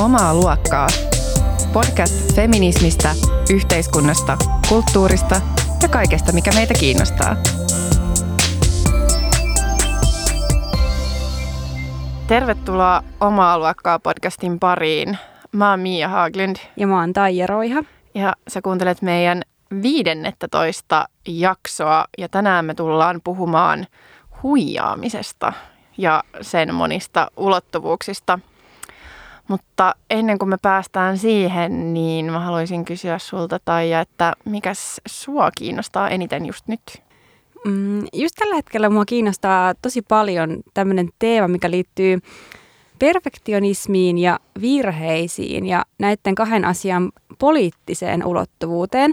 Omaa luokkaa. Podcast feminismistä, yhteiskunnasta, kulttuurista ja kaikesta, mikä meitä kiinnostaa. Tervetuloa Omaa luokkaa podcastin pariin. Mä oon Mia Haaglund. Ja mä oon Taija Roiha. Ja sä kuuntelet meidän viidennettä toista jaksoa ja tänään me tullaan puhumaan huijaamisesta ja sen monista ulottuvuuksista. Mutta ennen kuin me päästään siihen, niin mä haluaisin kysyä sulta Taija, että mikä sua kiinnostaa eniten just nyt? Mm, just tällä hetkellä mua kiinnostaa tosi paljon tämmöinen teema, mikä liittyy perfektionismiin ja virheisiin ja näiden kahden asian poliittiseen ulottuvuuteen.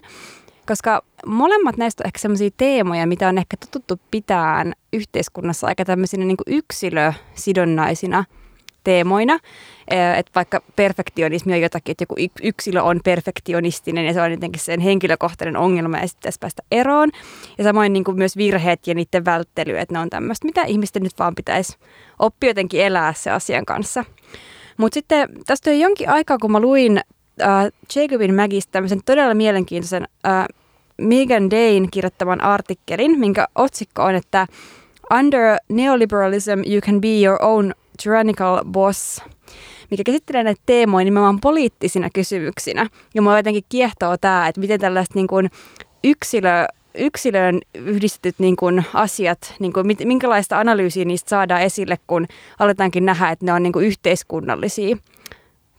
Koska molemmat näistä on ehkä sellaisia teemoja, mitä on ehkä totuttu pitään yhteiskunnassa aika tämmöisinä niin yksilösidonnaisina teemoina. Että vaikka perfektionismi on jotakin, että joku yksilö on perfektionistinen ja se on jotenkin sen henkilökohtainen ongelma ja sitten päästä eroon. Ja samoin niin kuin myös virheet ja niiden välttely, että ne on tämmöistä, mitä ihmisten nyt vaan pitäisi oppia jotenkin elää se asian kanssa. Mutta sitten tästä on jonkin aikaa, kun mä luin äh, Jacobin Magista tämmöisen todella mielenkiintoisen äh, Megan Dane kirjoittaman artikkelin, minkä otsikko on, että Under neoliberalism you can be your own tyrannical boss, mikä käsittelee näitä teemoja nimenomaan poliittisina kysymyksinä. Ja mua jotenkin kiehtoo tämä, että miten tällaiset niin kuin yksilö, yksilöön yhdistetyt niin kuin asiat, niin kuin minkälaista analyysiä niistä saadaan esille, kun aletaankin nähdä, että ne on niin kuin yhteiskunnallisia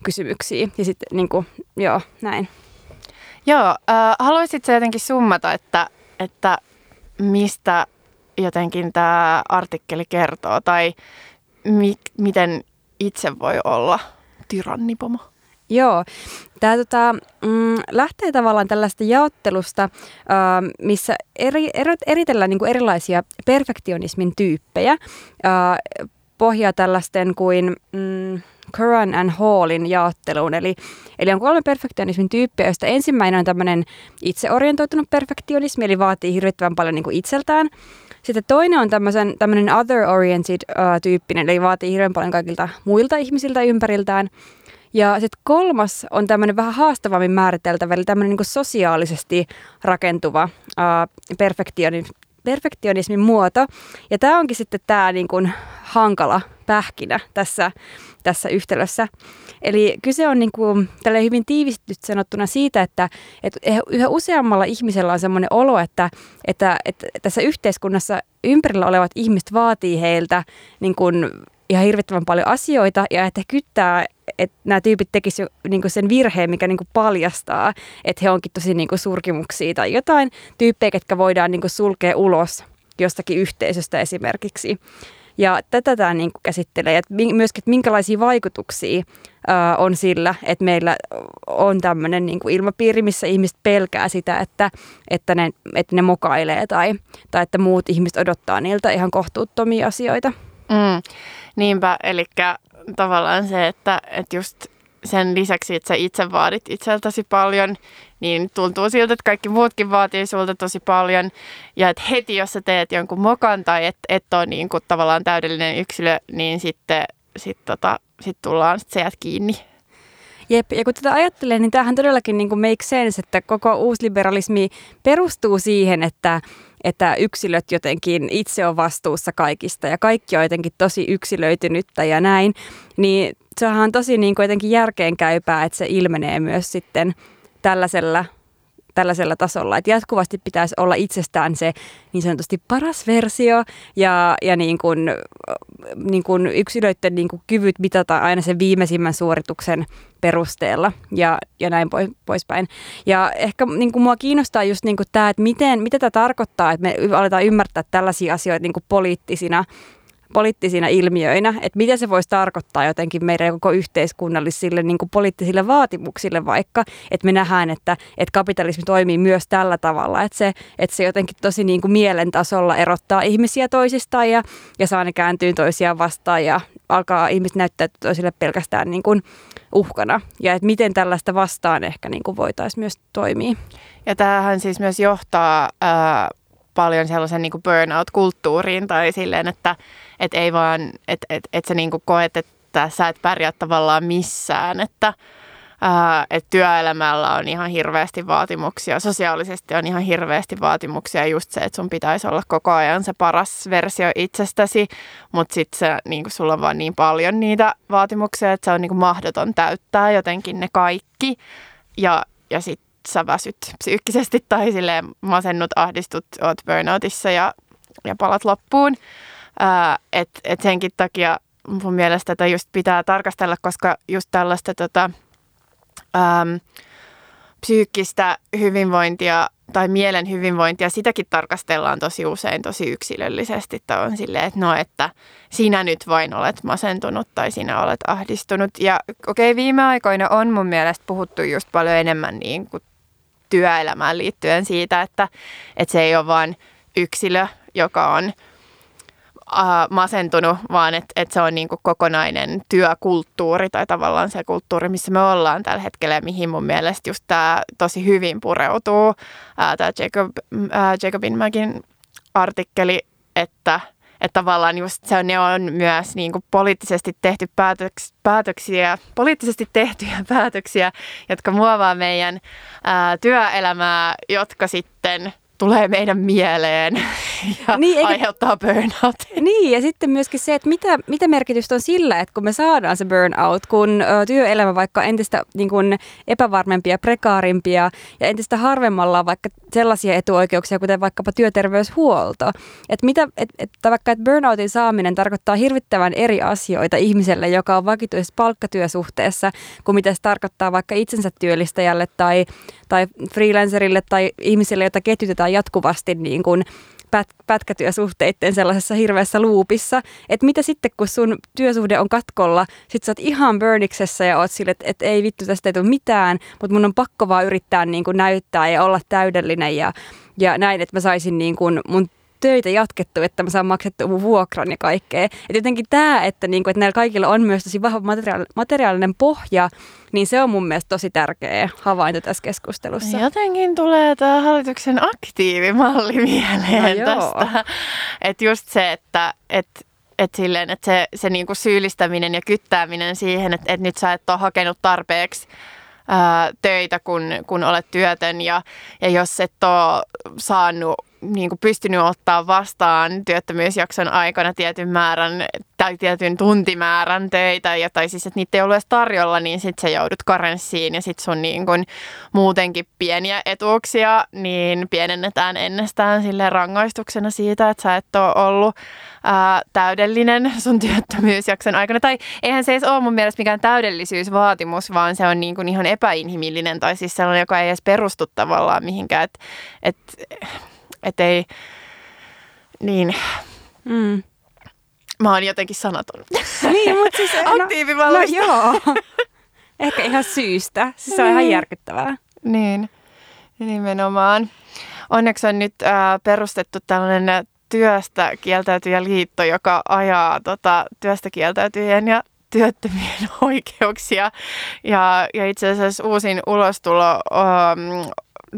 kysymyksiä. Ja sitten niin kuin, joo, näin. Joo, äh, haluaisitko jotenkin summata, että, että mistä jotenkin tämä artikkeli kertoo tai mi- miten itse voi olla tyrannipomo? Joo, tämä tota, mm, lähtee tavallaan tällaista jaottelusta, äh, missä eri, erot, eritellään niin erilaisia perfektionismin tyyppejä. Äh, pohjaa tällaisten kuin... Mm, Curran and Hallin jaotteluun. Eli, eli on kolme perfektionismin tyyppiä, joista ensimmäinen on tämmöinen itseorientoitunut perfektionismi, eli vaatii hirvittävän paljon niin kuin itseltään. Sitten toinen on tämmöinen other-oriented uh, eli vaatii hirveän paljon kaikilta muilta ihmisiltä ympäriltään. Ja sitten kolmas on tämmöinen vähän haastavammin määriteltävä, eli tämmöinen niin sosiaalisesti rakentuva uh, perfektionismi, perfektionismin muoto. Ja tämä onkin sitten tämä niin hankala pähkinä tässä, tässä yhtälössä. Eli kyse on niin kuin, hyvin tiivistyt sanottuna siitä, että, että yhä useammalla ihmisellä on sellainen olo, että, että, että tässä yhteiskunnassa ympärillä olevat ihmiset vaatii heiltä niin kuin ihan hirvittävän paljon asioita ja että kyttää, että nämä tyypit tekisivät niin sen virheen, mikä niin paljastaa, että he onkin tosi niin surkimuksia tai jotain tyyppejä, jotka voidaan niin sulkea ulos jostakin yhteisöstä esimerkiksi. Ja tätä tämä niin kuin käsittelee, että myöskin, että minkälaisia vaikutuksia ää, on sillä, että meillä on tämmöinen niin kuin ilmapiiri, missä ihmiset pelkää sitä, että, että, ne, että ne mokailee tai, tai että muut ihmiset odottaa niiltä ihan kohtuuttomia asioita. Mm, niinpä, eli tavallaan se, että, että just sen lisäksi, että sä itse vaadit itseltäsi paljon, niin tuntuu siltä, että kaikki muutkin vaatii sulta tosi paljon. Ja että heti, jos sä teet jonkun mokan tai et, et ole niin kuin tavallaan täydellinen yksilö, niin sitten sit tota, sit tullaan sit sejät kiinni. Jep, ja kun tätä ajattelee, niin tämähän todellakin niin kuin make sense, että koko uusliberalismi perustuu siihen, että, että yksilöt jotenkin itse on vastuussa kaikista ja kaikki on jotenkin tosi yksilöitynyttä ja näin. Niin sehän on tosi niin kuin jotenkin järkeenkäypää, että se ilmenee myös sitten tällaisella tällaisella tasolla, että jatkuvasti pitäisi olla itsestään se niin sanotusti paras versio ja, ja niin kuin, niin kuin yksilöiden niin kuin kyvyt mitata aina sen viimeisimmän suorituksen perusteella ja, ja näin poispäin. Ja ehkä niin kuin mua kiinnostaa just niin kuin tämä, että miten, mitä tämä tarkoittaa, että me aletaan ymmärtää tällaisia asioita niin kuin poliittisina poliittisina ilmiöinä, että mitä se voisi tarkoittaa jotenkin meidän koko yhteiskunnallisille niin kuin poliittisille vaatimuksille vaikka, että me nähdään, että, että kapitalismi toimii myös tällä tavalla, että se, että se jotenkin tosi niin kuin mielen tasolla erottaa ihmisiä toisistaan ja, ja saa ne kääntyä toisiaan vastaan ja alkaa ihmiset näyttää toisille pelkästään niin kuin uhkana ja että miten tällaista vastaan ehkä niin kuin voitaisiin myös toimia. Ja tämähän siis myös johtaa ää, paljon sellaisen niin burnout-kulttuuriin tai silleen, että et ei vaan, että et, et sä niin koet, että että sä et pärjää tavallaan missään, että ää, että työelämällä on ihan hirveästi vaatimuksia, sosiaalisesti on ihan hirveästi vaatimuksia, just se, että sun pitäisi olla koko ajan se paras versio itsestäsi, mutta sitten niin sulla on vaan niin paljon niitä vaatimuksia, että se on niin kuin mahdoton täyttää jotenkin ne kaikki, ja, ja sitten sä väsyt psyykkisesti tai silleen masennut, ahdistut, oot burnoutissa ja, ja palat loppuun. Että et senkin takia mun mielestä tätä just pitää tarkastella, koska just tällaista tota, äm, psyykkistä hyvinvointia tai mielen hyvinvointia, sitäkin tarkastellaan tosi usein tosi yksilöllisesti. Että on silleen, että no, että sinä nyt vain olet masentunut tai sinä olet ahdistunut. Ja okei, okay, viime aikoina on mun mielestä puhuttu just paljon enemmän niin kuin työelämään liittyen siitä, että, että se ei ole vain yksilö, joka on – äh, masentunut, vaan että et se on niinku kokonainen työkulttuuri tai tavallaan se kulttuuri, missä me ollaan tällä hetkellä ja mihin mun mielestä just tämä tosi hyvin pureutuu. Äh, tämä Jacob, äh, Jacobin Mäkin artikkeli, että että tavallaan just se on, ne on myös niin kuin poliittisesti tehty päätöks, päätöksiä, poliittisesti tehtyjä päätöksiä, jotka muovaa meidän ää, työelämää, jotka sitten tulee meidän mieleen ja niin, eikä... aiheuttaa burnoutin. Niin, ja sitten myöskin se, että mitä, mitä merkitystä on sillä, että kun me saadaan se burnout, kun työelämä vaikka entistä niin kuin epävarmempia, prekaarimpia ja entistä harvemmalla on vaikka sellaisia etuoikeuksia, kuten vaikkapa työterveyshuolto. Että mitä, et, et, vaikka että burnoutin saaminen tarkoittaa hirvittävän eri asioita ihmiselle, joka on vakituisessa palkkatyösuhteessa, kuin mitä se tarkoittaa vaikka itsensä työllistäjälle tai, tai freelancerille tai ihmisille, joita ketjutetaan jatkuvasti niin kuin pät, pätkätyösuhteiden sellaisessa hirveässä luupissa. Että mitä sitten, kun sun työsuhde on katkolla, sit sä oot ihan burniksessa ja oot sille, että et ei vittu, tästä ei tule mitään, mutta mun on pakko vaan yrittää niin kuin näyttää ja olla täydellinen ja, ja näin, että mä saisin niin kuin mun töitä jatkettu, että mä saan maksettua mun vuokran ja kaikkea. Et jotenkin tämä, että, niinku, että näillä kaikilla on myös tosi vahva materiaali- materiaalinen pohja, niin se on mun mielestä tosi tärkeä havainto tässä keskustelussa. Jotenkin tulee tämä hallituksen aktiivimalli mieleen no tästä. Että just se, että et, et silleen, että se, se niinku syyllistäminen ja kyttääminen siihen, että et nyt sä et ole hakenut tarpeeksi ää, töitä, kun, kun olet työtön ja, ja jos et ole saanut niin kuin pystynyt ottaa vastaan työttömyysjakson aikana tietyn määrän tai tietyn tuntimäärän töitä, ja, tai siis, että niitä ei ollut edes tarjolla, niin sitten sä joudut karenssiin ja sitten sun niin kuin muutenkin pieniä etuuksia niin pienennetään ennestään sille rangaistuksena siitä, että sä et ole ollut ää, täydellinen sun työttömyysjakson aikana. Tai eihän se edes ole mun mielestä mikään täydellisyysvaatimus, vaan se on niin kuin ihan epäinhimillinen tai siis sellainen, joka ei edes perustu tavallaan mihinkään, että et, että ei, niin, mm. mä oon jotenkin sanaton. Niin, mutta siis... Aktiivimallista. No, no joo. Ehkä ihan syystä. Siis se on ihan niin. järkyttävää. Niin, nimenomaan. Onneksi on nyt äh, perustettu tällainen työstä kieltäytyjä liitto, joka ajaa tota, työstä kieltäytyjien ja työttömien oikeuksia. Ja, ja itse asiassa uusin ulostulo um,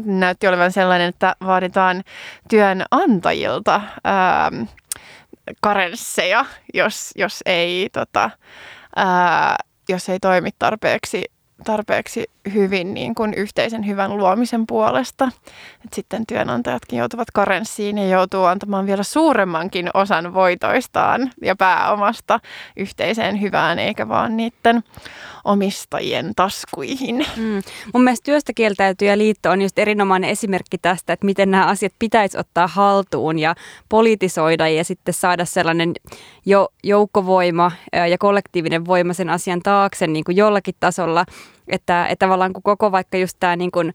näytti olevan sellainen, että vaaditaan työnantajilta ähm, karensseja, jos, jos, ei, tota, ää, jos ei toimi tarpeeksi tarpeeksi hyvin niin kuin yhteisen hyvän luomisen puolesta. Et sitten työnantajatkin joutuvat karenssiin ja joutuu antamaan vielä suuremmankin osan voitoistaan ja pääomasta yhteiseen hyvään, eikä vaan niiden omistajien taskuihin. Mm. Mun mielestä työstä kieltäytyjä liitto on just erinomainen esimerkki tästä, että miten nämä asiat pitäisi ottaa haltuun ja politisoida ja sitten saada sellainen jo, joukkovoima ja kollektiivinen voima sen asian taakse niin kuin jollakin tasolla, että, että tavallaan kun koko vaikka just tämä niin kuin,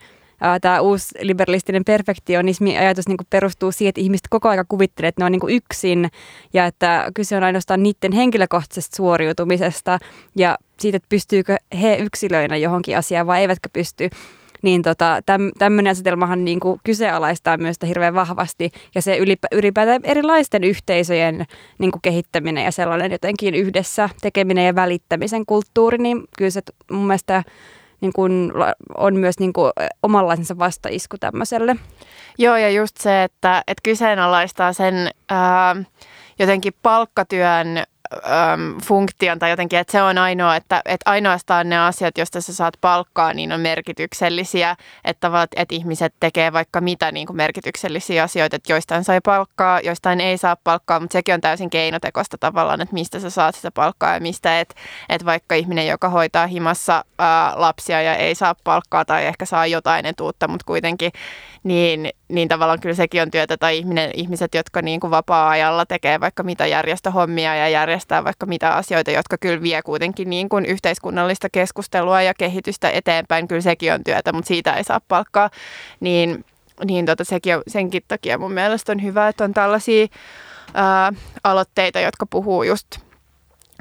tämä uusi liberalistinen perfektionismi ajatus niin kuin perustuu siihen, että ihmiset koko ajan kuvittelee, että ne on niin kuin yksin ja että kyse on ainoastaan niiden henkilökohtaisesta suoriutumisesta ja siitä, että pystyykö he yksilöinä johonkin asiaan vai eivätkä pysty. Niin tota, täm, tämmöinen asetelmahan niin kuin kyseenalaistaa myös sitä hirveän vahvasti ja se ylipä, ylipäätään erilaisten yhteisöjen niin kuin kehittäminen ja sellainen jotenkin yhdessä tekeminen ja välittämisen kulttuuri, niin kyllä se mun mielestä niin kuin, on myös niin kuin, omanlaisensa vastaisku tämmöiselle. Joo, ja just se, että, että kyseenalaistaa sen ää, jotenkin palkkatyön äm, funktion tai jotenkin, että se on ainoa, että, että ainoastaan ne asiat, joista sä saat palkkaa, niin on merkityksellisiä, että, että ihmiset tekee vaikka mitä niin kuin merkityksellisiä asioita, että joistain sai palkkaa, joistain ei saa palkkaa, mutta sekin on täysin keinotekosta tavallaan, että mistä sä saat sitä palkkaa ja mistä, että, että vaikka ihminen, joka hoitaa himassa ää, lapsia ja ei saa palkkaa tai ehkä saa jotain etuutta, mutta kuitenkin, niin, niin tavallaan kyllä sekin on työtä. Tai ihminen, ihmiset, jotka niin kuin vapaa-ajalla tekee vaikka mitä järjestöhommia ja järjestää vaikka mitä asioita, jotka kyllä vie kuitenkin niin kuin yhteiskunnallista keskustelua ja kehitystä eteenpäin, kyllä sekin on työtä, mutta siitä ei saa palkkaa, niin, niin tota, sekin senkin takia mun mielestä on hyvä, että on tällaisia ää, aloitteita, jotka puhuu just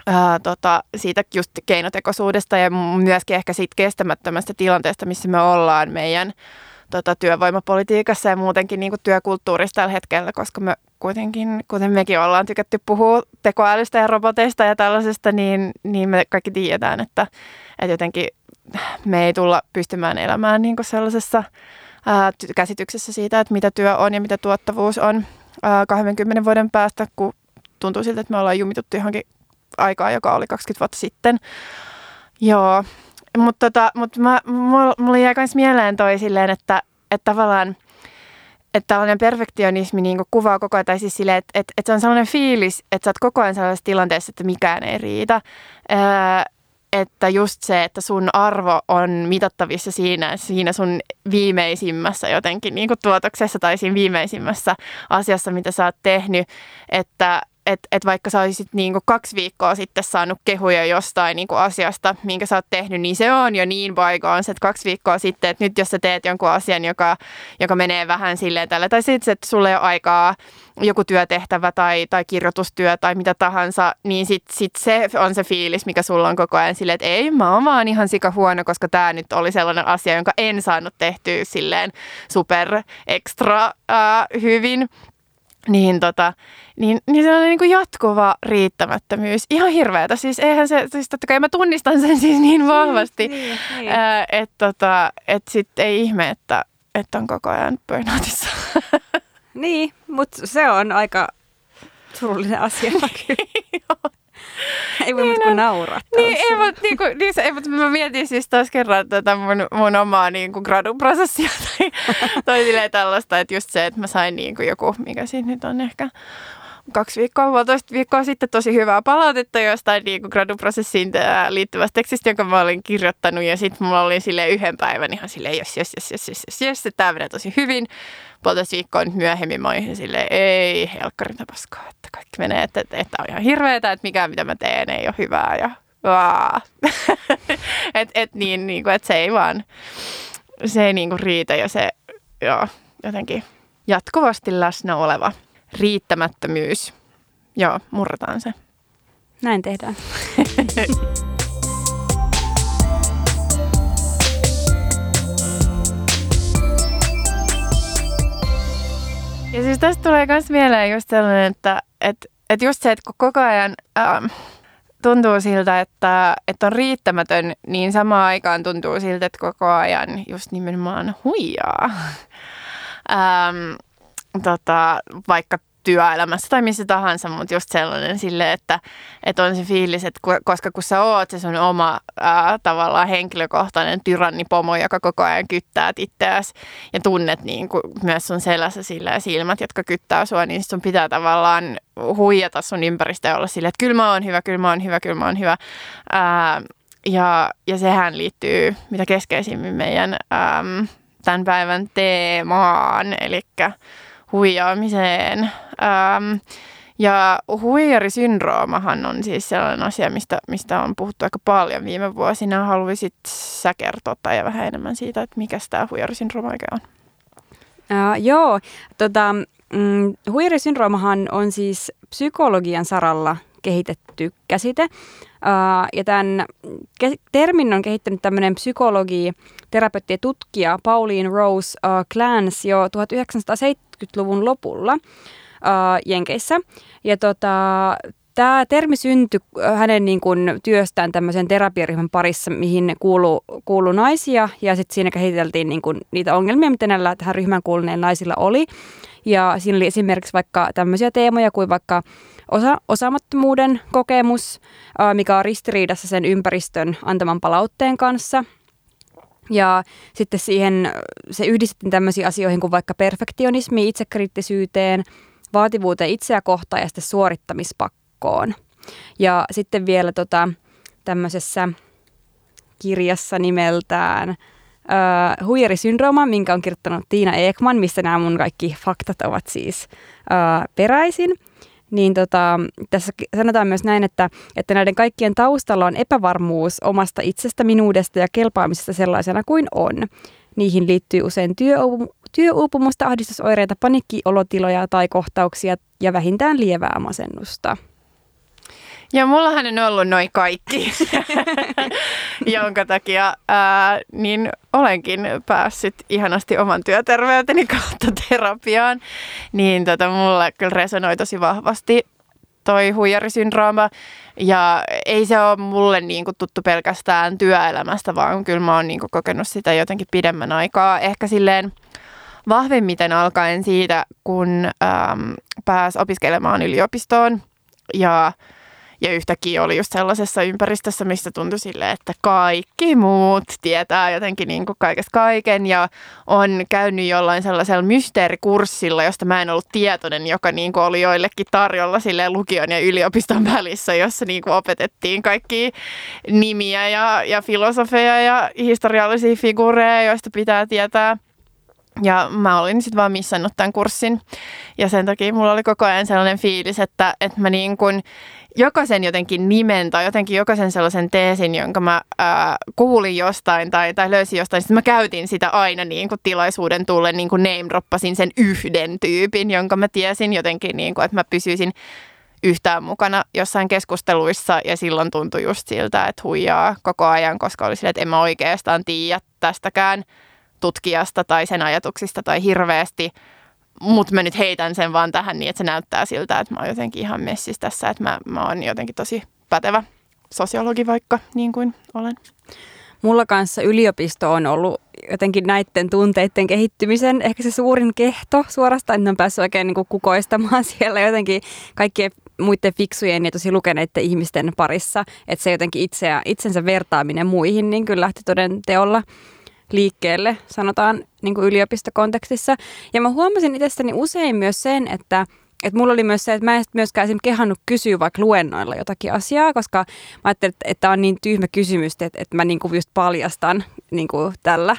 ää, tota, siitä just keinotekoisuudesta ja myöskin ehkä siitä kestämättömästä tilanteesta, missä me ollaan meidän tota, työvoimapolitiikassa ja muutenkin niin kuin työkulttuurissa tällä hetkellä, koska me kuitenkin, kuten mekin ollaan tykätty puhua tekoälystä ja roboteista ja tällaisesta, niin, niin me kaikki tiedetään, että, että jotenkin me ei tulla pystymään elämään niin kuin sellaisessa ää, käsityksessä siitä, että mitä työ on ja mitä tuottavuus on ää, 20 vuoden päästä, kun tuntuu siltä, että me ollaan jumituttu johonkin aikaa, joka oli 20 vuotta sitten. Joo, mutta tota, mut mulla jäi myös mieleen toi silleen, että, että tavallaan että tällainen perfektionismi niin kuvaa koko ajan, tai siis silleen, että, että, että se on sellainen fiilis, että sä oot koko ajan sellaisessa tilanteessa, että mikään ei riitä. Öö, että just se, että sun arvo on mitattavissa siinä, siinä sun viimeisimmässä jotenkin niin tuotoksessa tai siinä viimeisimmässä asiassa, mitä sä oot tehnyt, että että et vaikka sä olisit niinku kaksi viikkoa sitten saanut kehuja jostain niinku asiasta, minkä sä oot tehnyt, niin se on jo niin paikoin, että kaksi viikkoa sitten, että nyt jos sä teet jonkun asian, joka, joka menee vähän silleen tällä, tai sitten, että sulle ei ole aikaa joku työtehtävä tai, tai kirjoitustyö tai mitä tahansa, niin sitten sit se on se fiilis, mikä sulla on koko ajan silleen, että ei, mä oon vaan ihan sika huono, koska tämä nyt oli sellainen asia, jonka en saanut tehtyä silleen super ekstra äh, hyvin. Niin, tota, niin, niin se on niin kuin jatkuva riittämättömyys. Ihan hirveätä. Siis eihän se, siis totta kai mä tunnistan sen siis niin, niin vahvasti, niin, niin. että tota, et sitten ei ihme, että, että on koko ajan burnoutissa. niin, mutta se on aika surullinen asia kyllä. Ei voi niin muuta kuin nauraa. Niin, ei, mutta, niin kuin, niin, ei, mutta mä mietin siis taas kerran tätä mun, mun omaa niin kuin graduprosessia tai, tai tällaista, että just se, että mä sain niin kuin joku, mikä siinä nyt on ehkä kaksi viikkoa, puolitoista viikkoa sitten tosi hyvää palautetta jostain niin kuin graduprosessiin liittyvästä tekstistä, jonka mä olin kirjoittanut. Ja sitten mulla oli sille yhden päivän ihan silleen, jos, jos, jos, jos, jos, jos, jos, tämä menee tosi hyvin. Puolitoista viikkoa nyt myöhemmin mä olin silleen, ei helkkarin paskaa, että kaikki menee, että, että, että on ihan hirveetä, että mikään mitä mä teen ei ole hyvää. Ja et, et niin, niin kuin, että se ei vaan, se ei niin kuin riitä ja se joo, jotenkin jatkuvasti läsnä oleva riittämättömyys. Joo, murretaan se. Näin tehdään. ja siis tästä tulee myös mieleen just sellainen, että, että, että just se, että kun koko ajan ähm, tuntuu siltä, että, että on riittämätön, niin samaan aikaan tuntuu siltä, että koko ajan just nimenomaan huijaa. ähm, tota, vaikka työelämässä tai missä tahansa, mutta just sellainen sille, että, että on se fiilis, että koska kun sä oot se sun oma ää, tavallaan henkilökohtainen tyrannipomo, joka koko ajan kyttää itseäsi ja tunnet niin kuin myös sun selässä sillä silmät, jotka kyttää sua, niin sun pitää tavallaan huijata sun ympäristöä ja olla silleen, että kyllä mä oon hyvä, kyllä mä oon hyvä, kyllä mä oon hyvä. Ää, ja, ja sehän liittyy mitä keskeisimmin meidän äm, tämän päivän teemaan, eli huijaamiseen. Ähm, ja huijarisyndroomahan on siis sellainen asia, mistä, mistä on puhuttu aika paljon viime vuosina. Haluaisit sä kertoa tai vähän enemmän siitä, että mikä tämä huijarisyndrooma oikein on? Uh, joo, tota, mm, huijarisyndroomahan on siis psykologian saralla kehitetty käsite. Ja tämän termin on kehittänyt tämmöinen psykologi, terapeutti ja tutkija Pauline Rose Clance jo 1970 luvun lopulla Jenkeissä. Ja tota, tämä termi syntyi hänen niin kuin, työstään tämmöisen terapiaryhmän parissa, mihin kuuluu, kuuluu naisia ja sitten siinä käsiteltiin niin kuin, niitä ongelmia, mitä näillä tähän ryhmään kuuluneilla naisilla oli. Ja siinä oli esimerkiksi vaikka tämmöisiä teemoja kuin vaikka osa, osaamattomuuden kokemus, mikä on ristiriidassa sen ympäristön antaman palautteen kanssa. Ja sitten siihen se yhdistettiin tämmöisiin asioihin kuin vaikka perfektionismi, itsekriittisyyteen, vaativuuteen itseä kohtaan ja sitten suorittamispakkoon. Ja sitten vielä tota, tämmöisessä kirjassa nimeltään uh, huijarisyndrooma, minkä on kirjoittanut Tiina Ekman, missä nämä mun kaikki faktat ovat siis uh, peräisin – niin tota, tässä sanotaan myös näin, että, että näiden kaikkien taustalla on epävarmuus omasta itsestä, minuudesta ja kelpaamisesta sellaisena kuin on. Niihin liittyy usein työuup- työuupumusta, ahdistusoireita, paniikkiolotiloja tai kohtauksia ja vähintään lievää masennusta. Ja mullahan on ollut noin kaikki, jonka takia ää, niin olenkin päässyt ihanasti oman työterveyteni kautta terapiaan. Niin tota, mulle kyllä resonoi tosi vahvasti toi huijarisyndrooma. Ja ei se ole mulle niin kuin tuttu pelkästään työelämästä, vaan kyllä mä oon niin kuin kokenut sitä jotenkin pidemmän aikaa. Ehkä silleen vahvimmiten alkaen siitä, kun äm, pääs opiskelemaan yliopistoon. Ja ja yhtäkkiä oli just sellaisessa ympäristössä, missä tuntui sille, että kaikki muut tietää jotenkin niin kuin kaikesta kaiken ja on käynyt jollain sellaisella mysteerikurssilla, josta mä en ollut tietoinen, joka niin kuin oli joillekin tarjolla sille lukion ja yliopiston välissä, jossa niin kuin opetettiin kaikki nimiä ja, ja filosofeja ja historiallisia figuureja, joista pitää tietää. Ja mä olin sitten vaan missannut tämän kurssin. Ja sen takia mulla oli koko ajan sellainen fiilis, että, että mä niin kuin jokaisen jotenkin nimen tai jotenkin jokaisen sellaisen teesin, jonka mä ää, kuulin jostain tai, tai löysin jostain, sitten mä käytin sitä aina niin kuin tilaisuuden tullen, niin kuin name-droppasin sen yhden tyypin, jonka mä tiesin. Jotenkin, niin kuin, että mä pysyisin yhtään mukana jossain keskusteluissa. Ja silloin tuntui just siltä, että huijaa koko ajan, koska oli sille, että en mä oikeastaan tiedä tästäkään tutkijasta tai sen ajatuksista tai hirveästi – mutta mä nyt heitän sen vaan tähän niin, että se näyttää siltä, että mä oon jotenkin ihan messissä tässä, että mä, mä oon jotenkin tosi pätevä sosiologi vaikka, niin kuin olen. Mulla kanssa yliopisto on ollut jotenkin näiden tunteiden kehittymisen ehkä se suurin kehto suorastaan, että on päässyt oikein niin kuin kukoistamaan siellä jotenkin kaikkien muiden fiksujen ja tosi lukeneiden ihmisten parissa, että se jotenkin itseä, itsensä vertaaminen muihin, niin kyllä lähti toden teolla liikkeelle, sanotaan niin kuin yliopistokontekstissa. Ja mä huomasin itsestäni usein myös sen, että että mulla oli myös se, että mä en myöskään esimerkiksi kehannut kysyä vaikka luennoilla jotakin asiaa, koska mä ajattelin, että tämä on niin tyhmä kysymys, että, että mä niinku just paljastan niinku tällä.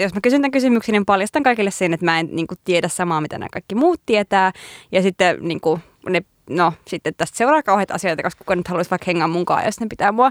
Jos mä kysyn tämän kysymyksen, niin paljastan kaikille sen, että mä en niinku tiedä samaa, mitä nämä kaikki muut tietää. Ja sitten niinku, ne, no, sitten tästä seuraa kauheita asioita, koska kuka nyt haluaisi vaikka hengaa munkaan, jos ne pitää mua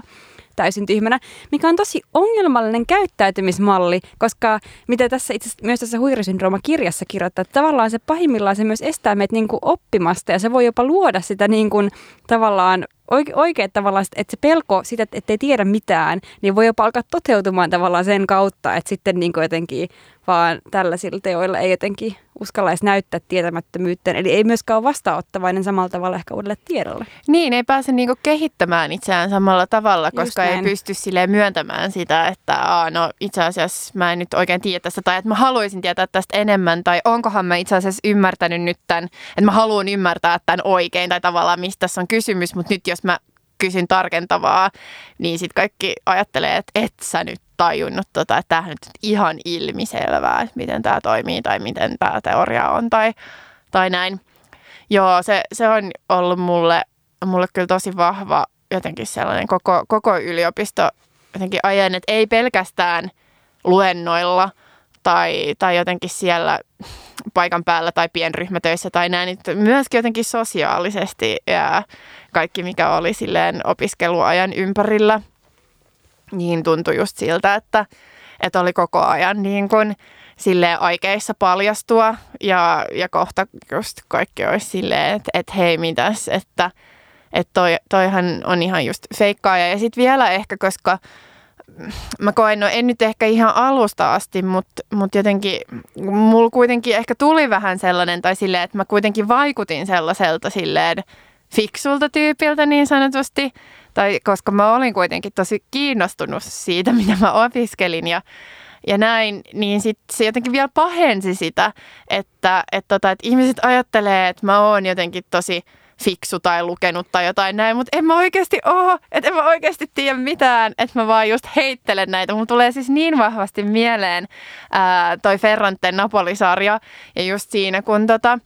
täysin tyhmänä, mikä on tosi ongelmallinen käyttäytymismalli, koska mitä tässä itse myös tässä huirisyndrooma-kirjassa kirjoittaa, että tavallaan se pahimmillaan se myös estää meitä niin kuin oppimasta ja se voi jopa luoda sitä niin kuin, tavallaan oike, oikein tavallaan, että se pelko sitä, että ei tiedä mitään, niin voi jopa alkaa toteutumaan tavallaan sen kautta, että sitten niin kuin jotenkin vaan tällaisilla teoilla ei jotenkin uskalla edes näyttää tietämättömyyttä. Eli ei myöskään ole vastaanottavainen samalla tavalla ehkä uudelle tiedolle. Niin, ei pääse niinku kehittämään itseään samalla tavalla, koska ei pysty sille myöntämään sitä, että Aa, no itse asiassa mä en nyt oikein tiedä tästä, tai että mä haluaisin tietää tästä enemmän, tai onkohan mä itse asiassa ymmärtänyt nyt tämän, että mä haluan ymmärtää tämän oikein, tai tavallaan mistä tässä on kysymys, mutta nyt jos mä kysyn tarkentavaa, niin sitten kaikki ajattelee, että et sä nyt tajunnut, tota, että tämähän nyt ihan ilmiselvää, että miten tämä toimii tai miten tämä teoria on tai, tai näin. Joo, se, se on ollut mulle, mulle kyllä tosi vahva jotenkin sellainen koko, koko yliopisto jotenkin ajan, että ei pelkästään luennoilla tai, tai jotenkin siellä paikan päällä tai pienryhmätöissä tai näin, että myöskin jotenkin sosiaalisesti ja kaikki, mikä oli silleen opiskeluajan ympärillä, niin tuntui just siltä, että, että oli koko ajan niin kuin silleen aikeissa paljastua ja, ja kohta just kaikki olisi silleen, että, että hei mitäs, että, että toi, toihan on ihan just feikkaaja. Ja sitten vielä ehkä, koska mä koen, no en nyt ehkä ihan alusta asti, mutta, mutta jotenkin mulla kuitenkin ehkä tuli vähän sellainen, tai silleen, että mä kuitenkin vaikutin sellaiselta silleen fiksulta tyypiltä niin sanotusti. Tai koska mä olin kuitenkin tosi kiinnostunut siitä, mitä mä opiskelin ja, ja näin, niin sit se jotenkin vielä pahensi sitä, että, että, tota, että ihmiset ajattelee, että mä oon jotenkin tosi fiksu tai lukenut tai jotain näin, mutta en mä oikeasti oo, että en mä oikeasti tiedä mitään, että mä vaan just heittelen näitä. Mun tulee siis niin vahvasti mieleen ää, toi Ferranten Napolisarja ja just siinä, kun tota,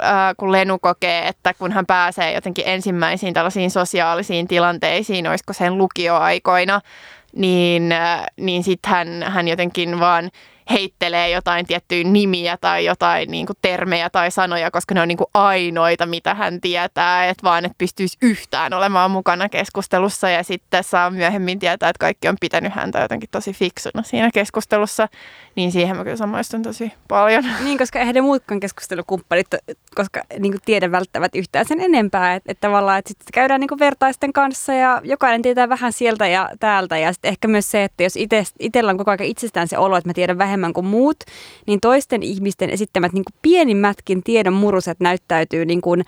ää, kun Lenu kokee, että kun hän pääsee jotenkin ensimmäisiin tällaisiin sosiaalisiin tilanteisiin, olisiko sen lukioaikoina, niin, niin sitten hän, hän jotenkin vaan heittelee jotain tiettyjä nimiä tai jotain niin kuin termejä tai sanoja, koska ne on niin kuin ainoita, mitä hän tietää, että vaan että pystyisi yhtään olemaan mukana keskustelussa. Ja sitten saa myöhemmin tietää, että kaikki on pitänyt häntä jotenkin tosi fiksuna siinä keskustelussa, niin siihen mä kyllä samaistun tosi paljon. Niin, koska eihän ne muutkaan keskustelukumppanit, koska niin kuin tiedä välttävät yhtään sen enempää, että, että tavallaan, että sitten käydään niin kuin vertaisten kanssa ja jokainen tietää vähän sieltä ja täältä. Ja sitten ehkä myös se, että jos itsellä on koko ajan itsestään se olo, että mä tiedän vähemmän kuin muut, niin toisten ihmisten esittämät niin kuin pienimmätkin tiedon muruset näyttäytyy niin kuin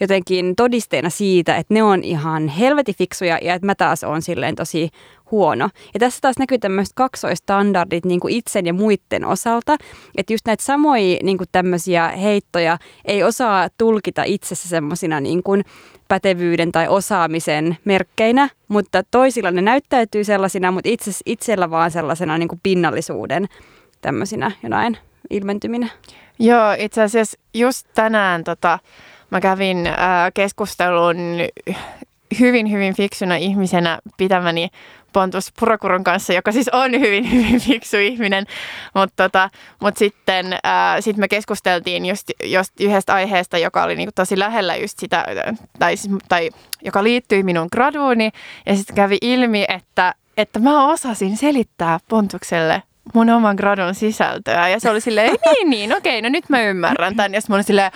jotenkin todisteena siitä, että ne on ihan helvetin fiksuja ja että mä taas on silleen tosi huono. Ja tässä taas näkyy tämmöiset kaksoistandardit niin kuin itsen ja muiden osalta, että just näitä samoja niin kuin tämmöisiä heittoja ei osaa tulkita itsessä semmoisina niin kuin pätevyyden tai osaamisen merkkeinä, mutta toisilla ne näyttäytyy sellaisina, mutta itse, itsellä vaan sellaisena niin kuin pinnallisuuden tämmöisinä jonain ilmentyminä. Joo, itse asiassa just tänään tota, mä kävin äh, keskustelun hyvin, hyvin fiksuna ihmisenä pitämäni Pontus Purakurun kanssa, joka siis on hyvin, hyvin fiksu ihminen. Mutta tota, mut sitten ää, sit me keskusteltiin just, just yhdestä aiheesta, joka oli niinku tosi lähellä just sitä, tai, siis, tai joka liittyi minun graduuni. Ja sitten kävi ilmi, että, että mä osasin selittää Pontukselle mun oman gradun sisältöä. Ja se oli silleen, niin, niin, okei, no nyt mä ymmärrän tämän. Ja sitten mä olin silleen,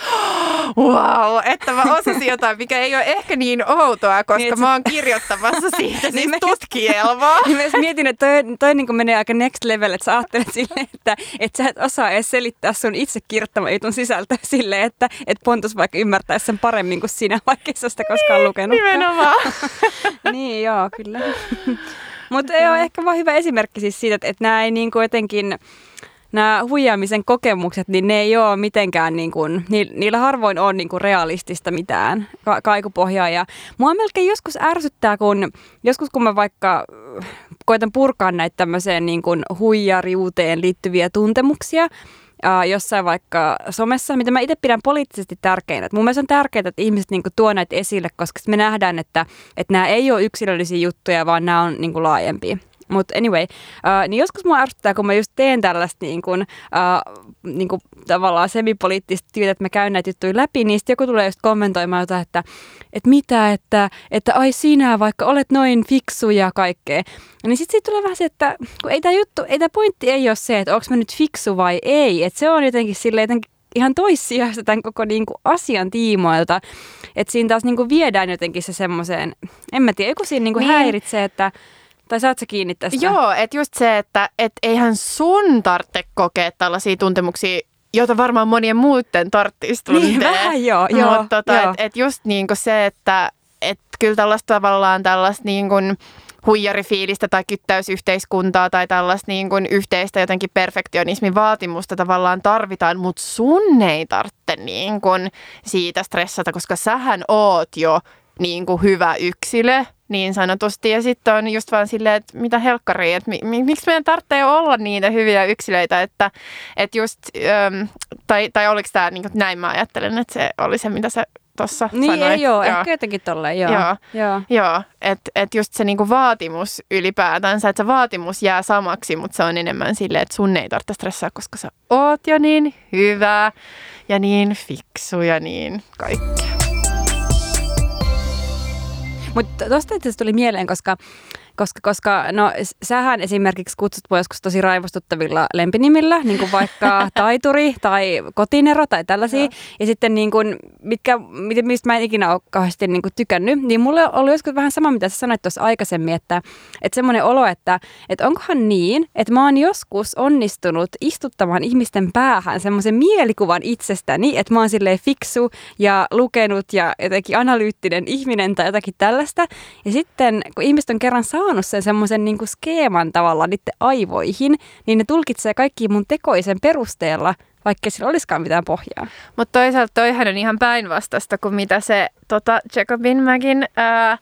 wow, että mä osasin jotain, mikä ei ole ehkä niin outoa, koska niin, mä oon kirjoittamassa siitä siis niin tutkielmaa. Niin mä mietin, että toi, toi niin menee aika next level, että sä ajattelet silleen, että, että sä et osaa edes selittää sun itse kirjoittama jutun sisältöä silleen, että, että Pontus vaikka ymmärtäisi sen paremmin kuin sinä, vaikka sä sitä koskaan niin, lukenut. Nimenomaan. niin, joo, kyllä. Mutta ei ole ehkä vaan hyvä esimerkki siis siitä, että, että nämä ei niin kuin jotenkin nämä huijaamisen kokemukset, niin ne ei ole mitenkään, niin kuin, niillä harvoin on niin kuin realistista mitään ka- kaikupohjaa. Ja mua melkein joskus ärsyttää, kun joskus kun mä vaikka koitan purkaa näitä tämmöiseen niin kuin huijariuteen liittyviä tuntemuksia, äh, jossain vaikka somessa, mitä mä itse pidän poliittisesti tärkeinä. Et mun mielestä on tärkeää, että ihmiset niinku tuo näitä esille, koska me nähdään, että, että nämä ei ole yksilöllisiä juttuja, vaan nämä on niinku laajempia. Mutta anyway, uh, niin joskus mua ärsyttää, kun mä just teen tällaista niin kun, uh, niin kun, tavallaan semipoliittista työtä, että mä käyn näitä juttuja läpi, niin sitten joku tulee just kommentoimaan jotain, että, että mitä, että, että ai sinä vaikka olet noin fiksu ja kaikkea. Niin sitten siitä tulee vähän se, että kun ei tämä juttu, ei tämä pointti ei ole se, että onko mä nyt fiksu vai ei. Että se on jotenkin sille jotenkin ihan toissijasta tämän koko niin kuin asian tiimoilta. Että siinä taas niin kuin viedään jotenkin se semmoiseen, en mä tiedä, joku siinä niin kuin niin. häiritsee, että tai saat sä kiinni tästä? Joo, että just se, että et eihän sun tarvitse kokea tällaisia tuntemuksia jota varmaan monien muiden tarvitsisi tuntea. Niin, vähän joo. joo Mutta tota, että et just niin kuin se, että et kyllä tällaista tavallaan tällaista niin kuin huijarifiilistä tai kyttäysyhteiskuntaa tai tällaista niin kuin yhteistä jotenkin perfektionismin vaatimusta tavallaan tarvitaan, mutta sun ei tarvitse niin kuin siitä stressata, koska sähän oot jo niin kuin hyvä yksilö niin sanotusti. Ja sitten on just vaan silleen, että mitä helkkari, että mi, mi, miksi meidän tarvitsee olla niitä hyviä yksilöitä, että, että just, äm, tai, tai oliko tämä niin näin mä ajattelen, että se oli se, mitä sä tuossa niin, sanoit. Ei, joo, joo, ehkä jotenkin tolleen, joo. Joo, joo. joo että et just se niinku vaatimus ylipäätänsä, että se vaatimus jää samaksi, mutta se on enemmän silleen, että sun ei tarvitse stressaa, koska sä oot jo niin hyvä ja niin fiksu ja niin kaikkea. Mutta tuosta itse tuli mieleen, koska Koska, koska no, sähän esimerkiksi kutsut mua joskus tosi raivostuttavilla lempinimillä, niin kuin vaikka taituri tai kotinero tai tällaisia. Ja, ja sitten niin kuin, mitkä, mistä mä en ikinä ole kauheasti niin kuin tykännyt, niin mulle ollut joskus vähän sama, mitä sä sanoit tuossa aikaisemmin, että, että semmoinen olo, että, että onkohan niin, että mä oon joskus onnistunut istuttamaan ihmisten päähän semmoisen mielikuvan itsestäni, että mä oon silleen fiksu ja lukenut ja jotenkin analyyttinen ihminen tai jotakin tällaista. Ja sitten kun ihmiset on kerran saanut sen semmoisen niin kuin skeeman tavallaan niiden aivoihin, niin ne tulkitsee kaikki mun tekoisen perusteella, vaikka sillä olisikaan mitään pohjaa. Mutta toisaalta toihan on ihan päinvastaista kuin mitä se tota, Jacobinmäkin ää,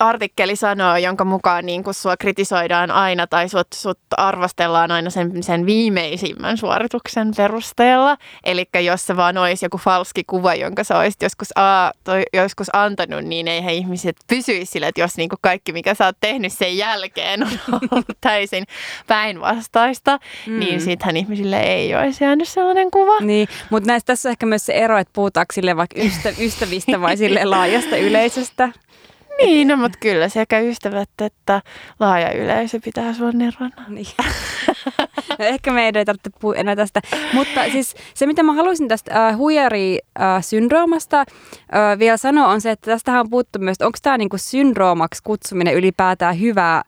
artikkeli sanoo, jonka mukaan niin kun sua kritisoidaan aina tai sut, sut arvostellaan aina sen, sen viimeisimmän suorituksen perusteella. Eli jos se vaan olisi joku falski kuva, jonka sä olisit joskus, a, toi, joskus antanut, niin eihän ihmiset pysyisi sille, että jos niin kaikki, mikä sä oot tehnyt sen jälkeen, on ollut täysin päinvastaista, mm. niin sittenhän ihmisille ei olisi jäänyt sellainen kuva. Niin, mutta näistä tässä on ehkä myös se ero, että puhutaanko sille vaikka ystä, ystävistä vai sille laajasta yleisöstä. Niin, no, mutta kyllä sekä ystävät että laaja yleisö pitää sua nerona. Niin. no, ehkä meidän ei tarvitse puhua enää tästä. Mutta siis se, mitä mä haluaisin tästä äh, huijari-syndroomasta äh, vielä sanoa, on se, että tästähän on puhuttu myös, onko tämä niinku syndroomaksi kutsuminen ylipäätään hyvä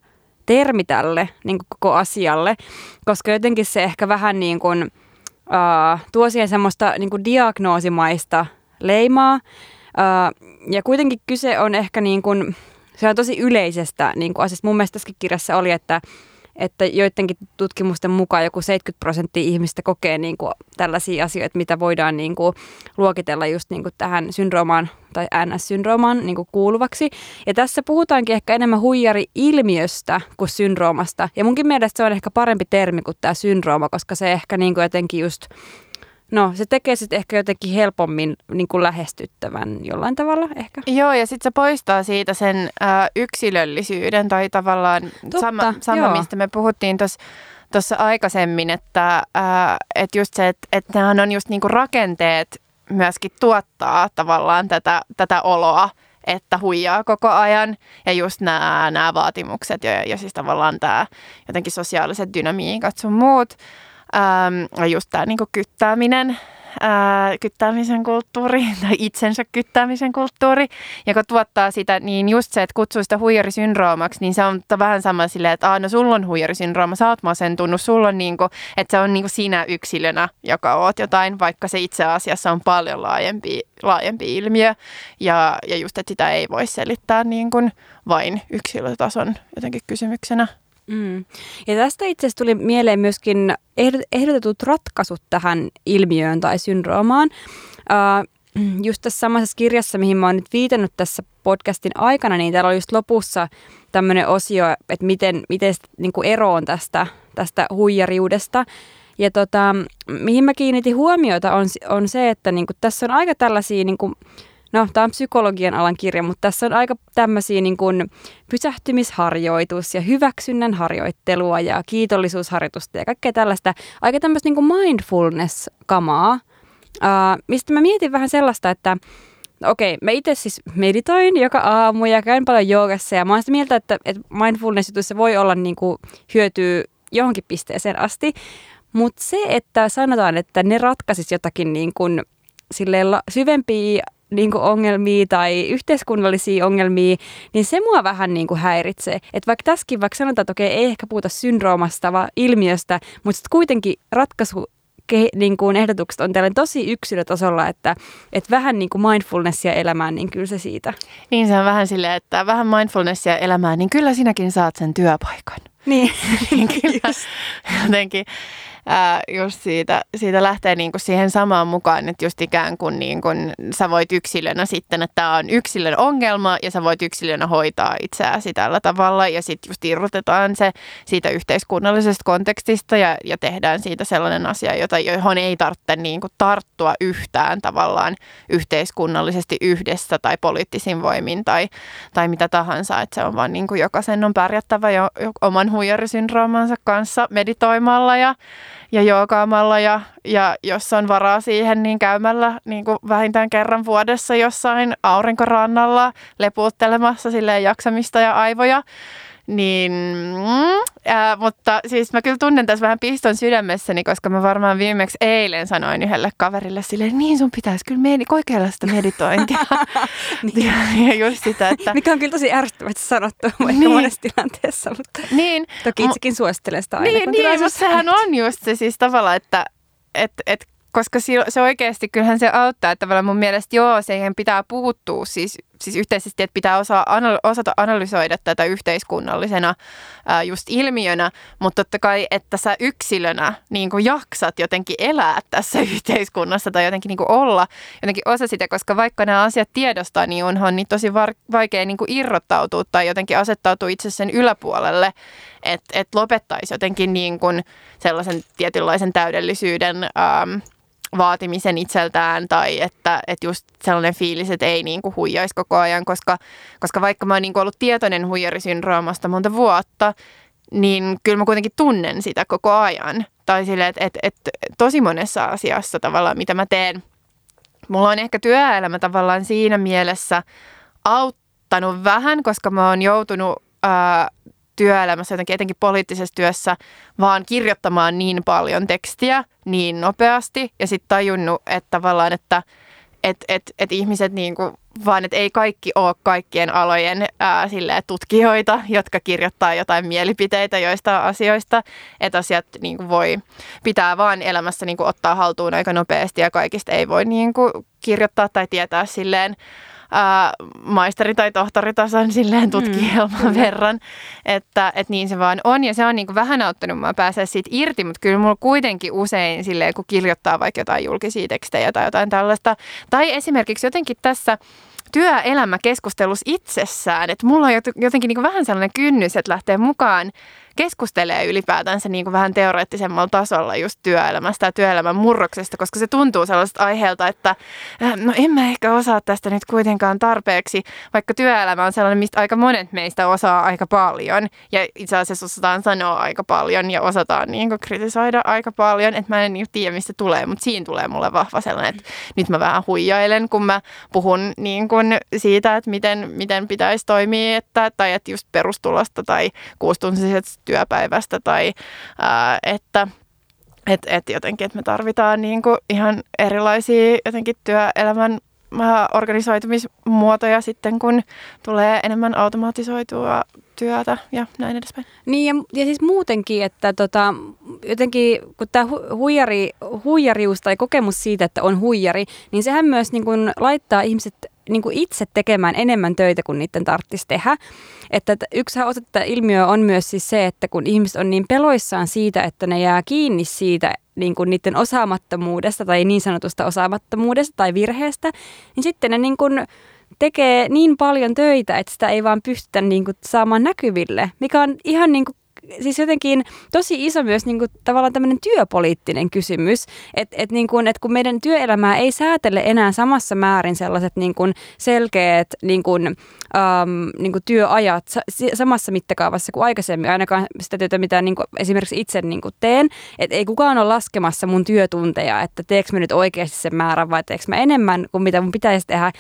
termi tälle niin kuin koko asialle, koska jotenkin se ehkä vähän niin kuin, äh, tuo siihen semmoista niin diagnoosimaista leimaa, ja kuitenkin kyse on ehkä niin kuin, se on tosi yleisestä niin kuin asiasta. Mun mielestä tässä kirjassa oli, että, että joidenkin tutkimusten mukaan joku 70 prosenttia ihmistä kokee niin kuin tällaisia asioita, mitä voidaan niin kuin luokitella just niin kuin tähän syndroomaan tai NS-syndroomaan niin kuin kuuluvaksi. Ja tässä puhutaankin ehkä enemmän huijari-ilmiöstä kuin syndroomasta. Ja munkin mielestä se on ehkä parempi termi kuin tämä syndrooma, koska se ehkä niin kuin jotenkin just No, se tekee sitten ehkä jotenkin helpommin niin kuin lähestyttävän jollain tavalla ehkä. Joo, ja sitten se poistaa siitä sen ö, yksilöllisyyden tai tavallaan Totta, sama, sama mistä me puhuttiin tuossa tuossa aikaisemmin, että, ää, että just se, että, että nehän on just niinku rakenteet myöskin tuottaa tavallaan tätä, tätä oloa, että huijaa koko ajan. Ja just nämä, nämä vaatimukset ja, ja siis tavallaan tämä jotenkin sosiaaliset dynamiikat sun muut. Ähm, just tämä niinku kyttääminen, ää, kyttäämisen kulttuuri tai itsensä kyttäämisen kulttuuri, joka tuottaa sitä, niin just se, että kutsuu sitä huijarisyndroomaksi, niin se on vähän sama silleen, että no sulla on huijarisyndrooma, sä oot masentunut, sulla on niinku, että se on niinku sinä yksilönä, joka oot jotain, vaikka se itse asiassa on paljon laajempi, laajempi ilmiö ja, ja just, että sitä ei voi selittää niin kuin vain yksilötason jotenkin kysymyksenä. Mm. Ja tästä itse asiassa tuli mieleen myöskin ehdotetut ratkaisut tähän ilmiöön tai syndroomaan. Uh, just tässä samassa kirjassa, mihin mä oon nyt viitannut tässä podcastin aikana, niin täällä oli just lopussa tämmöinen osio, että miten, miten niin kuin eroon tästä, tästä huijariudesta. Ja tota, mihin mä kiinnitin huomiota on, on se, että niin kuin tässä on aika tällaisia niin kuin, no tämä on psykologian alan kirja, mutta tässä on aika tämmöisiä niin kuin pysähtymisharjoitus ja hyväksynnän harjoittelua ja kiitollisuusharjoitusta ja kaikkea tällaista. Aika tämmöistä niin kuin mindfulness-kamaa, uh, mistä mä mietin vähän sellaista, että okei, mä itse siis meditoin joka aamu ja käyn paljon joogassa ja mä oon sitä mieltä, että, että mindfulness-jutuissa voi olla niin kuin hyötyä johonkin pisteeseen asti, mutta se, että sanotaan, että ne ratkaisis jotakin niin kuin silleen syvempiä niin kuin ongelmia tai yhteiskunnallisia ongelmia, niin se mua vähän niin kuin häiritsee. Että vaikka tässäkin vaikka sanotaan, että okei, ei ehkä puhuta syndroomasta, vaan ilmiöstä, mutta sitten kuitenkin ratkaisu niin kuin ehdotukset on tällainen tosi yksilötasolla, että, että vähän niin kuin mindfulnessia elämään, niin kyllä se siitä. Niin se on vähän silleen, että vähän mindfulnessia elämään, niin kyllä sinäkin saat sen työpaikan. Niin, niin kyllä jotenkin ää, just siitä, siitä lähtee niinku siihen samaan mukaan, että just ikään kuin, niinku, sä voit yksilönä sitten, että tämä on yksilön ongelma ja sä voit yksilönä hoitaa itseäsi tällä tavalla. Ja sitten just irrotetaan se siitä yhteiskunnallisesta kontekstista ja, ja tehdään siitä sellainen asia, jota, johon ei tarvitse niinku tarttua yhtään tavallaan yhteiskunnallisesti yhdessä tai poliittisin voimin tai, tai mitä tahansa, että se on vaan niinku jokaisen on pärjättävä jo, jo oman huijarisyndroomansa kanssa meditoimalla ja ja joogaamalla ja, ja jos on varaa siihen, niin käymällä niin kuin vähintään kerran vuodessa jossain aurinkorannalla lepuuttelemassa silleen jaksamista ja aivoja. Niin, mm, ää, mutta siis mä kyllä tunnen tässä vähän piston sydämessäni, koska mä varmaan viimeksi eilen sanoin yhdelle kaverille silleen, niin sun pitäisi kyllä medi- kokeilla sitä meditointia. niin. ja, ja just sitä, että... Mikä on kyllä tosi ärsyttävästi sanottu niin. monessa tilanteessa, mutta niin. toki itsekin suosittelen sitä aina. Niin, niin mutta sehän on just se siis tavallaan, että et, et koska se oikeasti kyllähän se auttaa, että tavallaan mun mielestä joo, siihen pitää puuttua siis, siis yhteisesti, että pitää osaa, osata analysoida tätä yhteiskunnallisena ää, just ilmiönä, mutta totta kai, että sä yksilönä niin kuin jaksat jotenkin elää tässä yhteiskunnassa tai jotenkin niin kuin olla jotenkin osa sitä, koska vaikka nämä asiat tiedostaa, niin onhan niin tosi vaikea niin kuin irrottautua tai jotenkin asettautua itse sen yläpuolelle, että et lopettaisi jotenkin niin kuin sellaisen tietynlaisen täydellisyyden ähm, vaatimisen itseltään tai että, että just sellainen fiilis, että ei niin kuin huijaisi koko ajan, koska, koska vaikka mä oon niin kuin ollut tietoinen huijarisyndroomasta monta vuotta, niin kyllä mä kuitenkin tunnen sitä koko ajan. Tai sille, että, että, että tosi monessa asiassa tavallaan, mitä mä teen, mulla on ehkä työelämä tavallaan siinä mielessä auttanut vähän, koska mä oon joutunut ää, työelämässä, jotenkin etenkin poliittisessa työssä, vaan kirjoittamaan niin paljon tekstiä niin nopeasti ja sitten tajunnut, että tavallaan, että et, et, et ihmiset niin kuin, vaan, että ei kaikki ole kaikkien alojen ää, silleen, tutkijoita, jotka kirjoittaa jotain mielipiteitä joista asioista, että asiat niin kuin, voi pitää vaan elämässä niin kuin, ottaa haltuun aika nopeasti ja kaikista ei voi niin kuin, kirjoittaa tai tietää silleen ää, maisteri- tai tohtoritason silleen tutkielman mm, verran, että, että niin se vaan on. Ja se on niin kuin vähän auttanut mua pääsee siitä irti, mutta kyllä mulla kuitenkin usein silleen, kun kirjoittaa vaikka jotain julkisia tekstejä tai jotain tällaista. Tai esimerkiksi jotenkin tässä työelämäkeskustelussa itsessään, että mulla on jotenkin niin kuin vähän sellainen kynnys, että lähtee mukaan keskustelee ylipäätänsä niin kuin vähän teoreettisemmalla tasolla just työelämästä ja työelämän murroksesta, koska se tuntuu sellaiselta aiheelta, että äh, no en mä ehkä osaa tästä nyt kuitenkaan tarpeeksi, vaikka työelämä on sellainen, mistä aika monet meistä osaa aika paljon ja itse asiassa osataan sanoa aika paljon ja osataan niin kuin kritisoida aika paljon, että mä en niin tiedä, mistä tulee, mutta siinä tulee mulle vahva sellainen, että nyt mä vähän huijailen, kun mä puhun niin kuin siitä, että miten, miten pitäisi toimia, että, tai että just perustulosta tai kuustuntiset työpäivästä tai ää, että et, et jotenkin, että me tarvitaan niin kuin ihan erilaisia jotenkin työelämän organisoitumismuotoja sitten, kun tulee enemmän automatisoitua työtä ja näin edespäin. Niin ja, ja siis muutenkin, että tota, jotenkin kun tämä huijari, huijarius tai kokemus siitä, että on huijari, niin sehän myös niin kun laittaa ihmiset niin kuin itse tekemään enemmän töitä kuin niiden tarvitsisi tehdä. Että yksi osa ilmiö on myös siis se, että kun ihmiset on niin peloissaan siitä, että ne jää kiinni siitä niin kuin niiden osaamattomuudesta tai niin sanotusta osaamattomuudesta tai virheestä, niin sitten ne niin kuin tekee niin paljon töitä, että sitä ei vaan pystytä niin kuin saamaan näkyville, mikä on ihan niin kuin siis jotenkin tosi iso myös niin kuin, tavallaan tämmöinen työpoliittinen kysymys, että et, niin et kun meidän työelämää ei säätele enää samassa määrin sellaiset niin kuin selkeät niin kuin, äm, niin kuin työajat sa- samassa mittakaavassa kuin aikaisemmin, ainakaan sitä työtä, mitä niin kuin esimerkiksi itse niin kuin teen, että ei kukaan ole laskemassa mun työtunteja, että teekö mä nyt oikeasti sen määrän vai teekö mä enemmän kuin mitä mun pitäisi tehdä.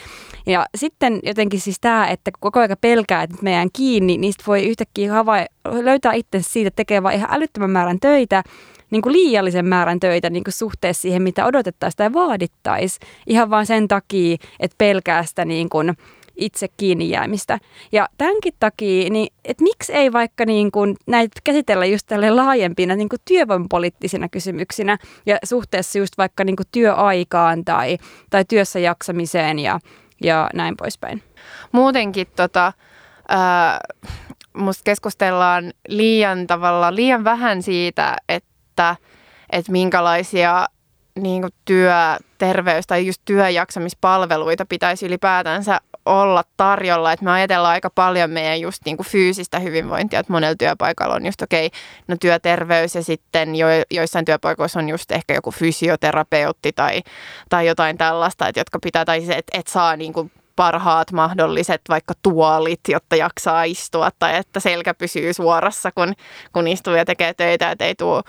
Ja sitten jotenkin siis tämä, että koko ajan pelkää, että meidän kiinni, niistä voi yhtäkkiä havai- löytää itse siitä tekee vaan ihan älyttömän määrän töitä, niin kuin liiallisen määrän töitä niin kuin suhteessa siihen, mitä odotettaisiin tai vaadittaisiin. Ihan vaan sen takia, että pelkää sitä niin kuin itse kiinni jäämistä. Ja tämänkin takia, niin, että miksi ei vaikka niin kuin näitä käsitellä just tälle laajempina niin kuin työvoimapoliittisina kysymyksinä ja suhteessa just vaikka niin kuin työaikaan tai, tai työssä jaksamiseen ja, ja näin poispäin. Muutenkin tota, ää, musta keskustellaan liian tavalla, liian vähän siitä, että, että minkälaisia niin kuin työ, terveys tai just työjaksamispalveluita pitäisi ylipäätänsä olla tarjolla. Että me ajatellaan aika paljon meidän just niin kuin fyysistä hyvinvointia, että monella työpaikalla on just okei, okay, no työterveys ja sitten jo, joissain työpaikoissa on just ehkä joku fysioterapeutti tai, tai jotain tällaista, että jotka pitää, tai se, että, että saa niin kuin parhaat mahdolliset vaikka tuolit, jotta jaksaa istua tai että selkä pysyy suorassa, kun, kun istuu ja tekee töitä, että ei tule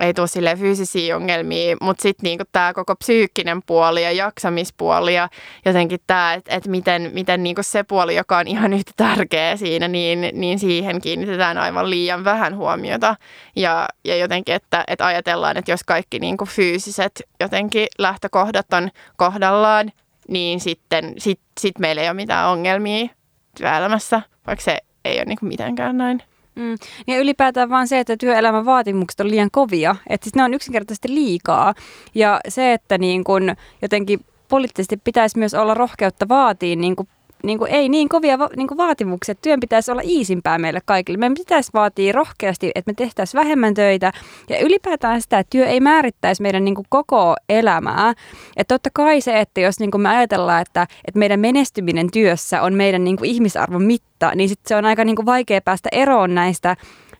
ei tuu sille fyysisiä ongelmia, mutta sitten niinku tämä koko psyykkinen puoli ja jaksamispuoli ja jotenkin tämä, että et miten, miten niinku se puoli, joka on ihan yhtä tärkeä siinä, niin, niin siihen kiinnitetään aivan liian vähän huomiota. Ja, ja jotenkin, että, että ajatellaan, että jos kaikki niinku fyysiset jotenkin lähtökohdat on kohdallaan, niin sitten sit, sit meillä ei ole mitään ongelmia työelämässä, vaikka se ei ole niinku mitenkään näin. Mm. Ja ylipäätään vaan se, että työelämän vaatimukset on liian kovia. Että siis ne on yksinkertaisesti liikaa. Ja se, että niin kun jotenkin poliittisesti pitäisi myös olla rohkeutta vaatia niin kuin niin kuin, ei niin kovia va- niin kuin vaatimuksia. Työn pitäisi olla iisimpää meille kaikille. Meidän pitäisi vaatia rohkeasti, että me tehtäisiin vähemmän töitä ja ylipäätään sitä, että työ ei määrittäisi meidän niin kuin koko elämää. Että totta kai se, että jos niin kuin me ajatellaan, että, että meidän menestyminen työssä on meidän niin kuin ihmisarvon mitta, niin sit se on aika niin kuin vaikea päästä eroon näistä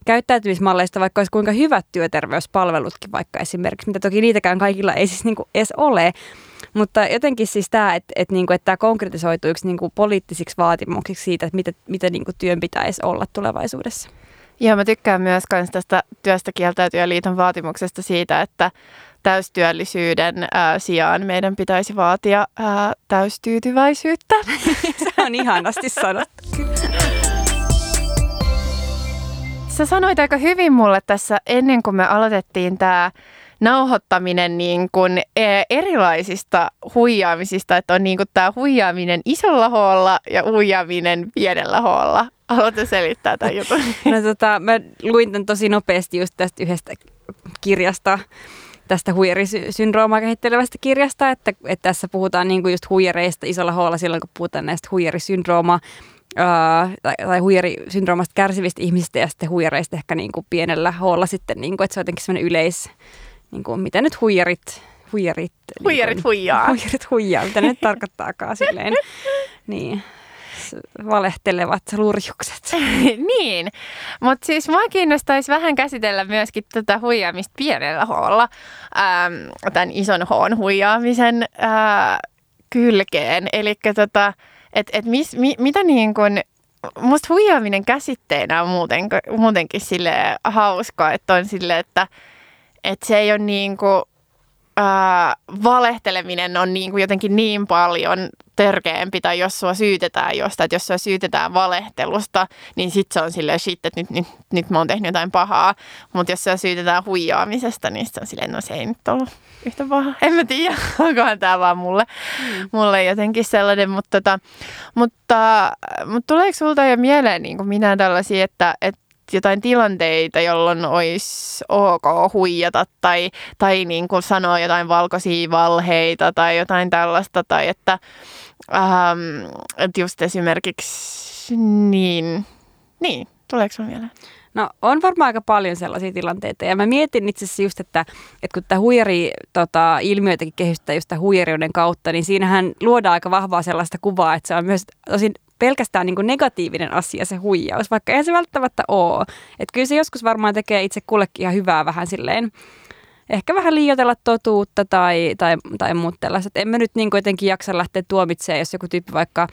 käyttäytymismalleista, vaikka olisi kuinka hyvät työterveyspalvelutkin vaikka esimerkiksi, mitä toki niitäkään kaikilla ei siis niin kuin edes ole. Mutta jotenkin siis tämä, että, että, niinku, että tämä konkretisoituu yksi niinku poliittisiksi vaatimuksiksi siitä, että mitä, mitä niinku työn pitäisi olla tulevaisuudessa. Joo, mä tykkään myös tästä työstä kieltäytyjä liiton vaatimuksesta siitä, että täystyöllisyyden ää, sijaan meidän pitäisi vaatia ää, täystyytyväisyyttä. Se on ihanasti sanottu. Sä sanoit aika hyvin mulle tässä ennen kuin me aloitettiin tämä nauhoittaminen niin kuin e, erilaisista huijaamisista, että on niin kuin tämä huijaaminen isolla hoolla ja huijaaminen pienellä hoolla. Haluatko selittää tämän jutun? No tota, mä luin tämän tosi nopeasti just tästä yhdestä kirjasta, tästä huijarisyndroomaa kehittelevästä kirjasta, että, että tässä puhutaan niin kuin just huijareista isolla hoolla silloin, kun puhutaan näistä huijarisyndroomaa Uh, tai, tai huijarisyndroomasta kärsivistä ihmisistä ja sitten huijareista ehkä niin kuin pienellä hoolla sitten, niin kuin, että se on jotenkin sellainen yleis, niin kuin, mitä nyt huijarit, huijarit, huijarit niin kuin, huijaa. Huijarit huijaa, mitä ne nyt tarkoittaakaan silleen. Niin valehtelevat lurjukset. niin, mutta siis mua kiinnostaisi vähän käsitellä myöskin tätä huijaamista pienellä hoolla, ähm, tämän ison hoon huijaamisen äh, kylkeen. Eli tota, että et mis, mi, mitä niin kuin, musta huijaaminen käsitteenä on muuten, muutenkin sille hauskaa, että on sille, että että se ei ole niin kuin, ää, valehteleminen on niin kuin jotenkin niin paljon törkeämpi tai jos sua syytetään jostain, että jos sua syytetään valehtelusta, niin sit se on silleen shit, että nyt, nyt, nyt mä oon tehnyt jotain pahaa. Mutta jos sua syytetään huijaamisesta, niin se on silleen, no se ei nyt ollut yhtä paha. En mä tiedä, onkohan tämä vaan mulle, mm. mulle jotenkin sellainen, mutta, tota, mutta, mutta tuleeko sulta jo mieleen niin kuin minä tällaisia, että, että jotain tilanteita, jolloin olisi ok huijata tai, tai niin kuin sanoa jotain valkoisia valheita tai jotain tällaista. Tai että, ähm, että just esimerkiksi niin, niin, tuleeko sinulle mieleen? No on varmaan aika paljon sellaisia tilanteita ja mä mietin itse asiassa just, että, että kun tämä huijari tota, ilmiöitäkin kehystää just huijariuden kautta, niin siinähän luodaan aika vahvaa sellaista kuvaa, että se on myös tosi pelkästään niin kuin negatiivinen asia se huijaus, vaikka ei se välttämättä ole. Että kyllä se joskus varmaan tekee itse kullekin ihan hyvää vähän silleen, ehkä vähän liioitella totuutta tai, tai, tai muut tällaiset. En mä nyt niin jotenkin jaksa lähteä tuomitsemaan, jos joku tyyppi vaikka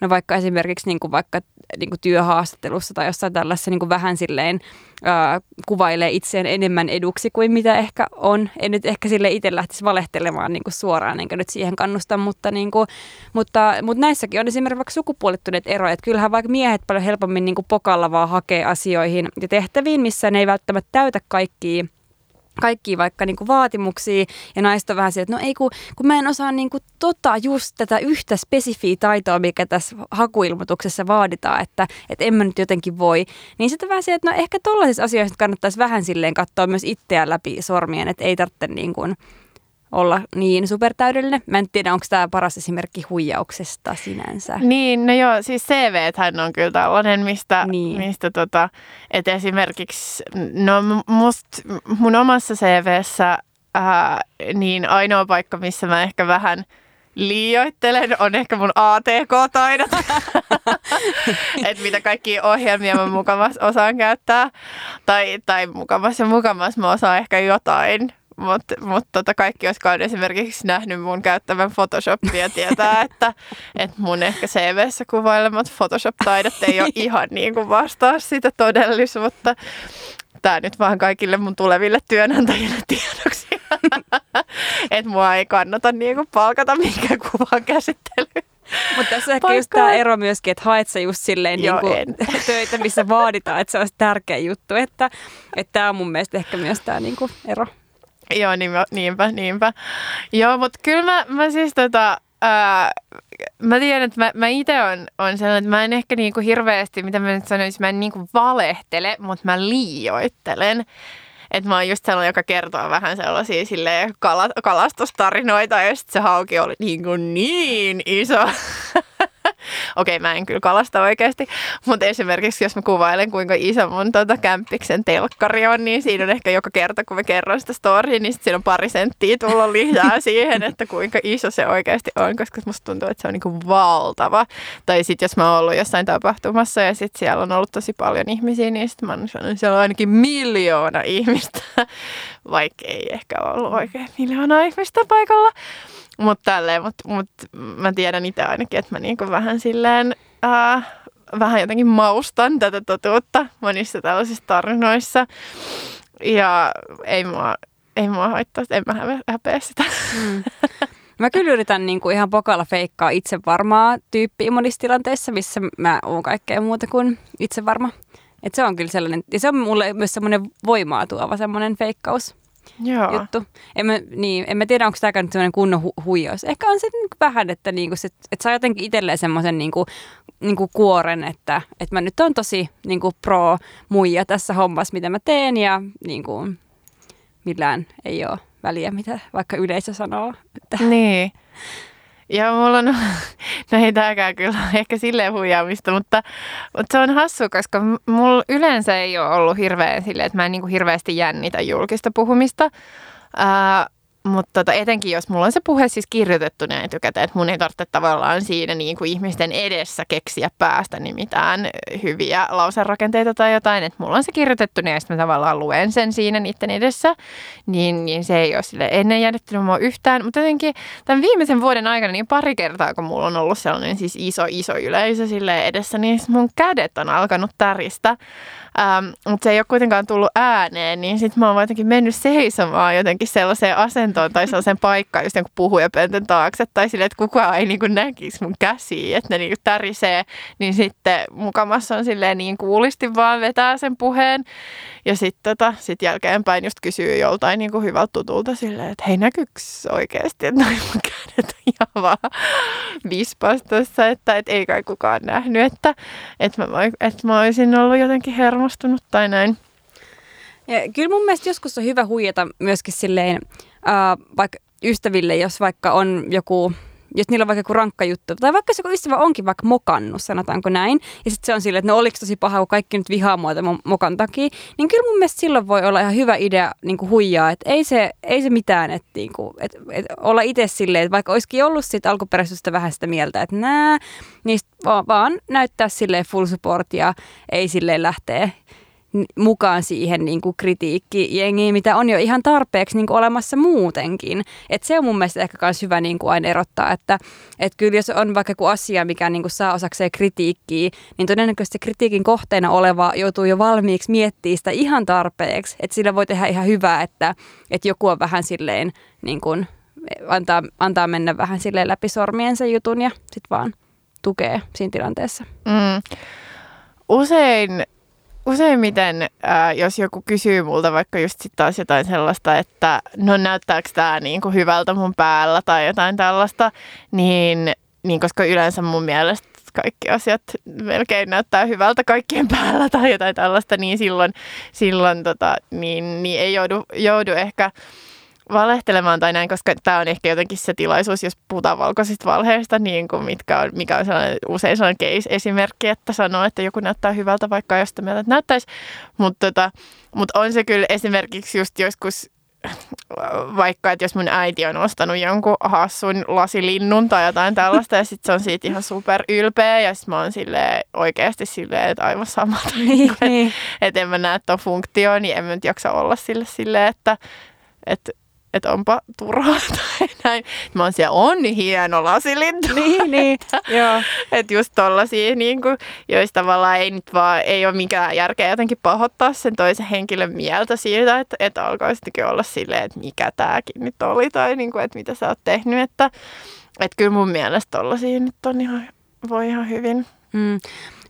No vaikka esimerkiksi niin kuin vaikka niin kuin työhaastattelussa tai jossain tällaisessa niin kuin vähän silleen ää, kuvailee itseään enemmän eduksi kuin mitä ehkä on. En nyt ehkä sille itse lähtisi valehtelemaan niin kuin suoraan, enkä nyt siihen kannusta, mutta, niin kuin, mutta, mutta näissäkin on esimerkiksi sukupuolittuneet eroja. Että kyllähän vaikka miehet paljon helpommin niin kuin pokalla vaan hakee asioihin ja tehtäviin, missä ne ei välttämättä täytä kaikkia kaikki vaikka niin kuin vaatimuksia ja naiset on vähän se, että no ei kun, kun mä en osaa niin kuin tota just tätä yhtä spesifiä taitoa, mikä tässä hakuilmoituksessa vaaditaan, että, että en mä nyt jotenkin voi. Niin sitten vähän se, että no ehkä tollaisissa asioissa kannattaisi vähän silleen katsoa myös itseään läpi sormien, että ei tarvitse niin kuin olla niin supertäydellinen. Mä en tiedä, onko tämä paras esimerkki huijauksesta sinänsä. Niin, no joo, siis CV hän on kyllä tällainen, mistä, niin. mistä tota, että esimerkiksi, no must, mun omassa CVssä ää, niin ainoa paikka, missä mä ehkä vähän liioittelen, on ehkä mun ATK-taidot. että mitä kaikki ohjelmia mä mukavasti osaan käyttää. Tai, tai mukavasti ja mukavasti mä osaan ehkä jotain mutta mut tota kaikki, jotka on esimerkiksi nähnyt mun käyttävän Photoshopia, tietää, että, että mun ehkä CVssä kuvailemat Photoshop-taidot ei ole ihan niin kuin vastaa sitä todellisuutta. Tämä nyt vaan kaikille mun tuleville työnantajille tiedoksi, että mua ei kannata niin kuin palkata minkään kuvan käsittelyyn. Mutta tässä on ehkä just tämä ero myöskin, että haet sä just silleen Joo, niin kuin töitä, missä vaaditaan, että se olisi tärkeä juttu. Että tämä on mun mielestä ehkä myös tämä niin kuin ero. Joo, niinpä, niinpä. niinpä. Joo, mutta kyllä mä, mä siis tota, ää, mä tiedän, että mä, mä itse on, on sellainen, että mä en ehkä niinku hirveästi, mitä mä nyt sanoisin, mä en niinku valehtele, mutta mä liioittelen. Että mä oon just sellainen, joka kertoo vähän sellaisia silleen kala, kalastustarinoita ja sitten se hauki oli niin, kuin niin iso. Okei, mä en kyllä kalasta oikeasti, mutta esimerkiksi jos mä kuvailen, kuinka iso mun tuota kämppiksen telkkari on, niin siinä on ehkä joka kerta, kun mä kerron sitä storya, niin siinä on pari senttiä tullut lisää siihen, että kuinka iso se oikeasti on, koska musta tuntuu, että se on niin kuin valtava. Tai sitten jos mä oon ollut jossain tapahtumassa ja sitten siellä on ollut tosi paljon ihmisiä, niin sitten mä oon sanonut, siellä on ainakin miljoona ihmistä, vaikka ei ehkä ollut oikein miljoona ihmistä paikalla. Mutta tälleen, mutta mut mä tiedän itse ainakin, että mä niinku vähän silleen, ää, vähän jotenkin maustan tätä totuutta monissa tällaisissa tarinoissa. Ja ei mua, ei mua haittaa, en mä häpeä sitä. Mm. Mä kyllä yritän niin kuin ihan pokalla feikkaa itse varmaa tyyppiä monissa tilanteissa, missä mä oon kaikkea muuta kuin itse varma. Et se on kyllä sellainen, ja se on mulle myös semmoinen voimaa tuova semmoinen feikkaus. Joo. juttu. En mä, niin, en mä tiedä, onko tämä nyt sellainen kunnon hu- huijaus. Ehkä on se niin vähän, että niinku se, et saa jotenkin itselleen semmoisen niinku, niinku kuoren, että et mä nyt on tosi niinku pro muija tässä hommassa, mitä mä teen ja niinku, millään ei ole väliä, mitä vaikka yleisö sanoo. Että. Niin. Ja mulla on, no ei tääkään kyllä ehkä silleen huijaamista, mutta, mutta se on hassu, koska mulla yleensä ei ole ollut hirveän silleen, että mä en niin kuin hirveästi jännitä julkista puhumista. Ää, mutta tota, etenkin jos mulla on se puhe siis kirjoitettu näin etukäteen, että mun ei tarvitse tavallaan siinä niin kuin ihmisten edessä keksiä päästä niin mitään hyviä lauserakenteita tai jotain, että mulla on se kirjoitettu ja sitten mä tavallaan luen sen siinä niiden edessä, niin, niin se ei ole sille ennen jännittänyt mua yhtään. Mutta jotenkin tämän viimeisen vuoden aikana niin pari kertaa, kun mulla on ollut sellainen siis iso, iso yleisö sille edessä, niin mun kädet on alkanut täristä. Ähm, mutta se ei ole kuitenkaan tullut ääneen, niin sitten mä oon jotenkin mennyt seisomaan jotenkin sellaiseen asentoon tai sellaiseen paikkaan just jonkun puhujapöntön taakse tai silleen, että kukaan ei niin näkisi mun käsiä, että ne niin tärisee, niin sitten mukamassa on silleen niin kuulisti vaan vetää sen puheen. Ja sitten tota, sit jälkeenpäin just kysyy joltain niin hyvältä tutulta silleen, että hei näkyykö oikeasti, että noin mun kädet on ihan vaan vispastossa, että et ei kai kukaan nähnyt, että et mä, et mä olisin ollut jotenkin hermostunut tai näin. Ja kyllä mun mielestä joskus on hyvä huijata myöskin silleen, äh, vaikka ystäville, jos vaikka on joku jos niillä on vaikka joku rankka juttu, tai vaikka se ystävä onkin vaikka mokannut, sanotaanko näin, ja sitten se on silleen, että no oliko tosi paha, kun kaikki nyt vihaa mua tämän mokan takia, niin kyllä mun mielestä silloin voi olla ihan hyvä idea niin kuin huijaa, että ei se, ei se mitään, että, niin kuin, että, että olla itse silleen, että vaikka olisikin ollut siitä alkuperäisestä vähän sitä mieltä, että nää, niin vaan, näyttää silleen full support ja ei silleen lähteä mukaan siihen niin kuin kritiikkijengiin, mitä on jo ihan tarpeeksi niin kuin olemassa muutenkin. Et se on mun mielestä ehkä myös hyvä niin kuin aina erottaa, että et kyllä jos on vaikka joku asia, mikä niin kuin saa osakseen kritiikkiä, niin todennäköisesti kritiikin kohteena oleva joutuu jo valmiiksi miettimään sitä ihan tarpeeksi. Että sillä voi tehdä ihan hyvää, että, että joku on vähän silleen niin kuin antaa, antaa mennä vähän silleen läpi sormiensa jutun ja sitten vaan tukee siinä tilanteessa. Mm. Usein useimmiten, äh, jos joku kysyy multa vaikka just sit taas jotain sellaista, että no näyttääkö tämä niinku hyvältä mun päällä tai jotain tällaista, niin, niin koska yleensä mun mielestä kaikki asiat melkein näyttää hyvältä kaikkien päällä tai jotain tällaista, niin silloin, silloin tota, niin, niin ei joudu, joudu ehkä valehtelemaan tai näin, koska tämä on ehkä jotenkin se tilaisuus, jos puhutaan valkoisista valheista, niin kuin mitkä on, mikä on sellainen, usein sellainen case-esimerkki, että sanoo, että joku näyttää hyvältä, vaikka josta mieltä että näyttäisi. Mutta tota, mut on se kyllä esimerkiksi just joskus vaikka, että jos mun äiti on ostanut jonkun hassun lasilinnun tai jotain tällaista, ja sitten se on siitä ihan super ylpeä, ja sitten mä oon silleen, oikeasti silleen, että aivan sama. Niin, että niin. et en mä näe tuon funktioon, niin en mä nyt jaksa olla sille silleen, että, että että onpa turhaa tai näin. Mä oon siellä, on hieno lasilintu. Niin, niin, joo. Että just tollasia, niin kuin, joista tavallaan ei nyt vaan, ei ole mikään järkeä jotenkin pahoittaa sen toisen henkilön mieltä siitä, että, että alkaisikin olla silleen, että mikä tääkin nyt oli tai niin kuin, että mitä sä oot tehnyt. Että, että kyllä mun mielestä tollasia nyt on ihan, voi ihan hyvin. Mm.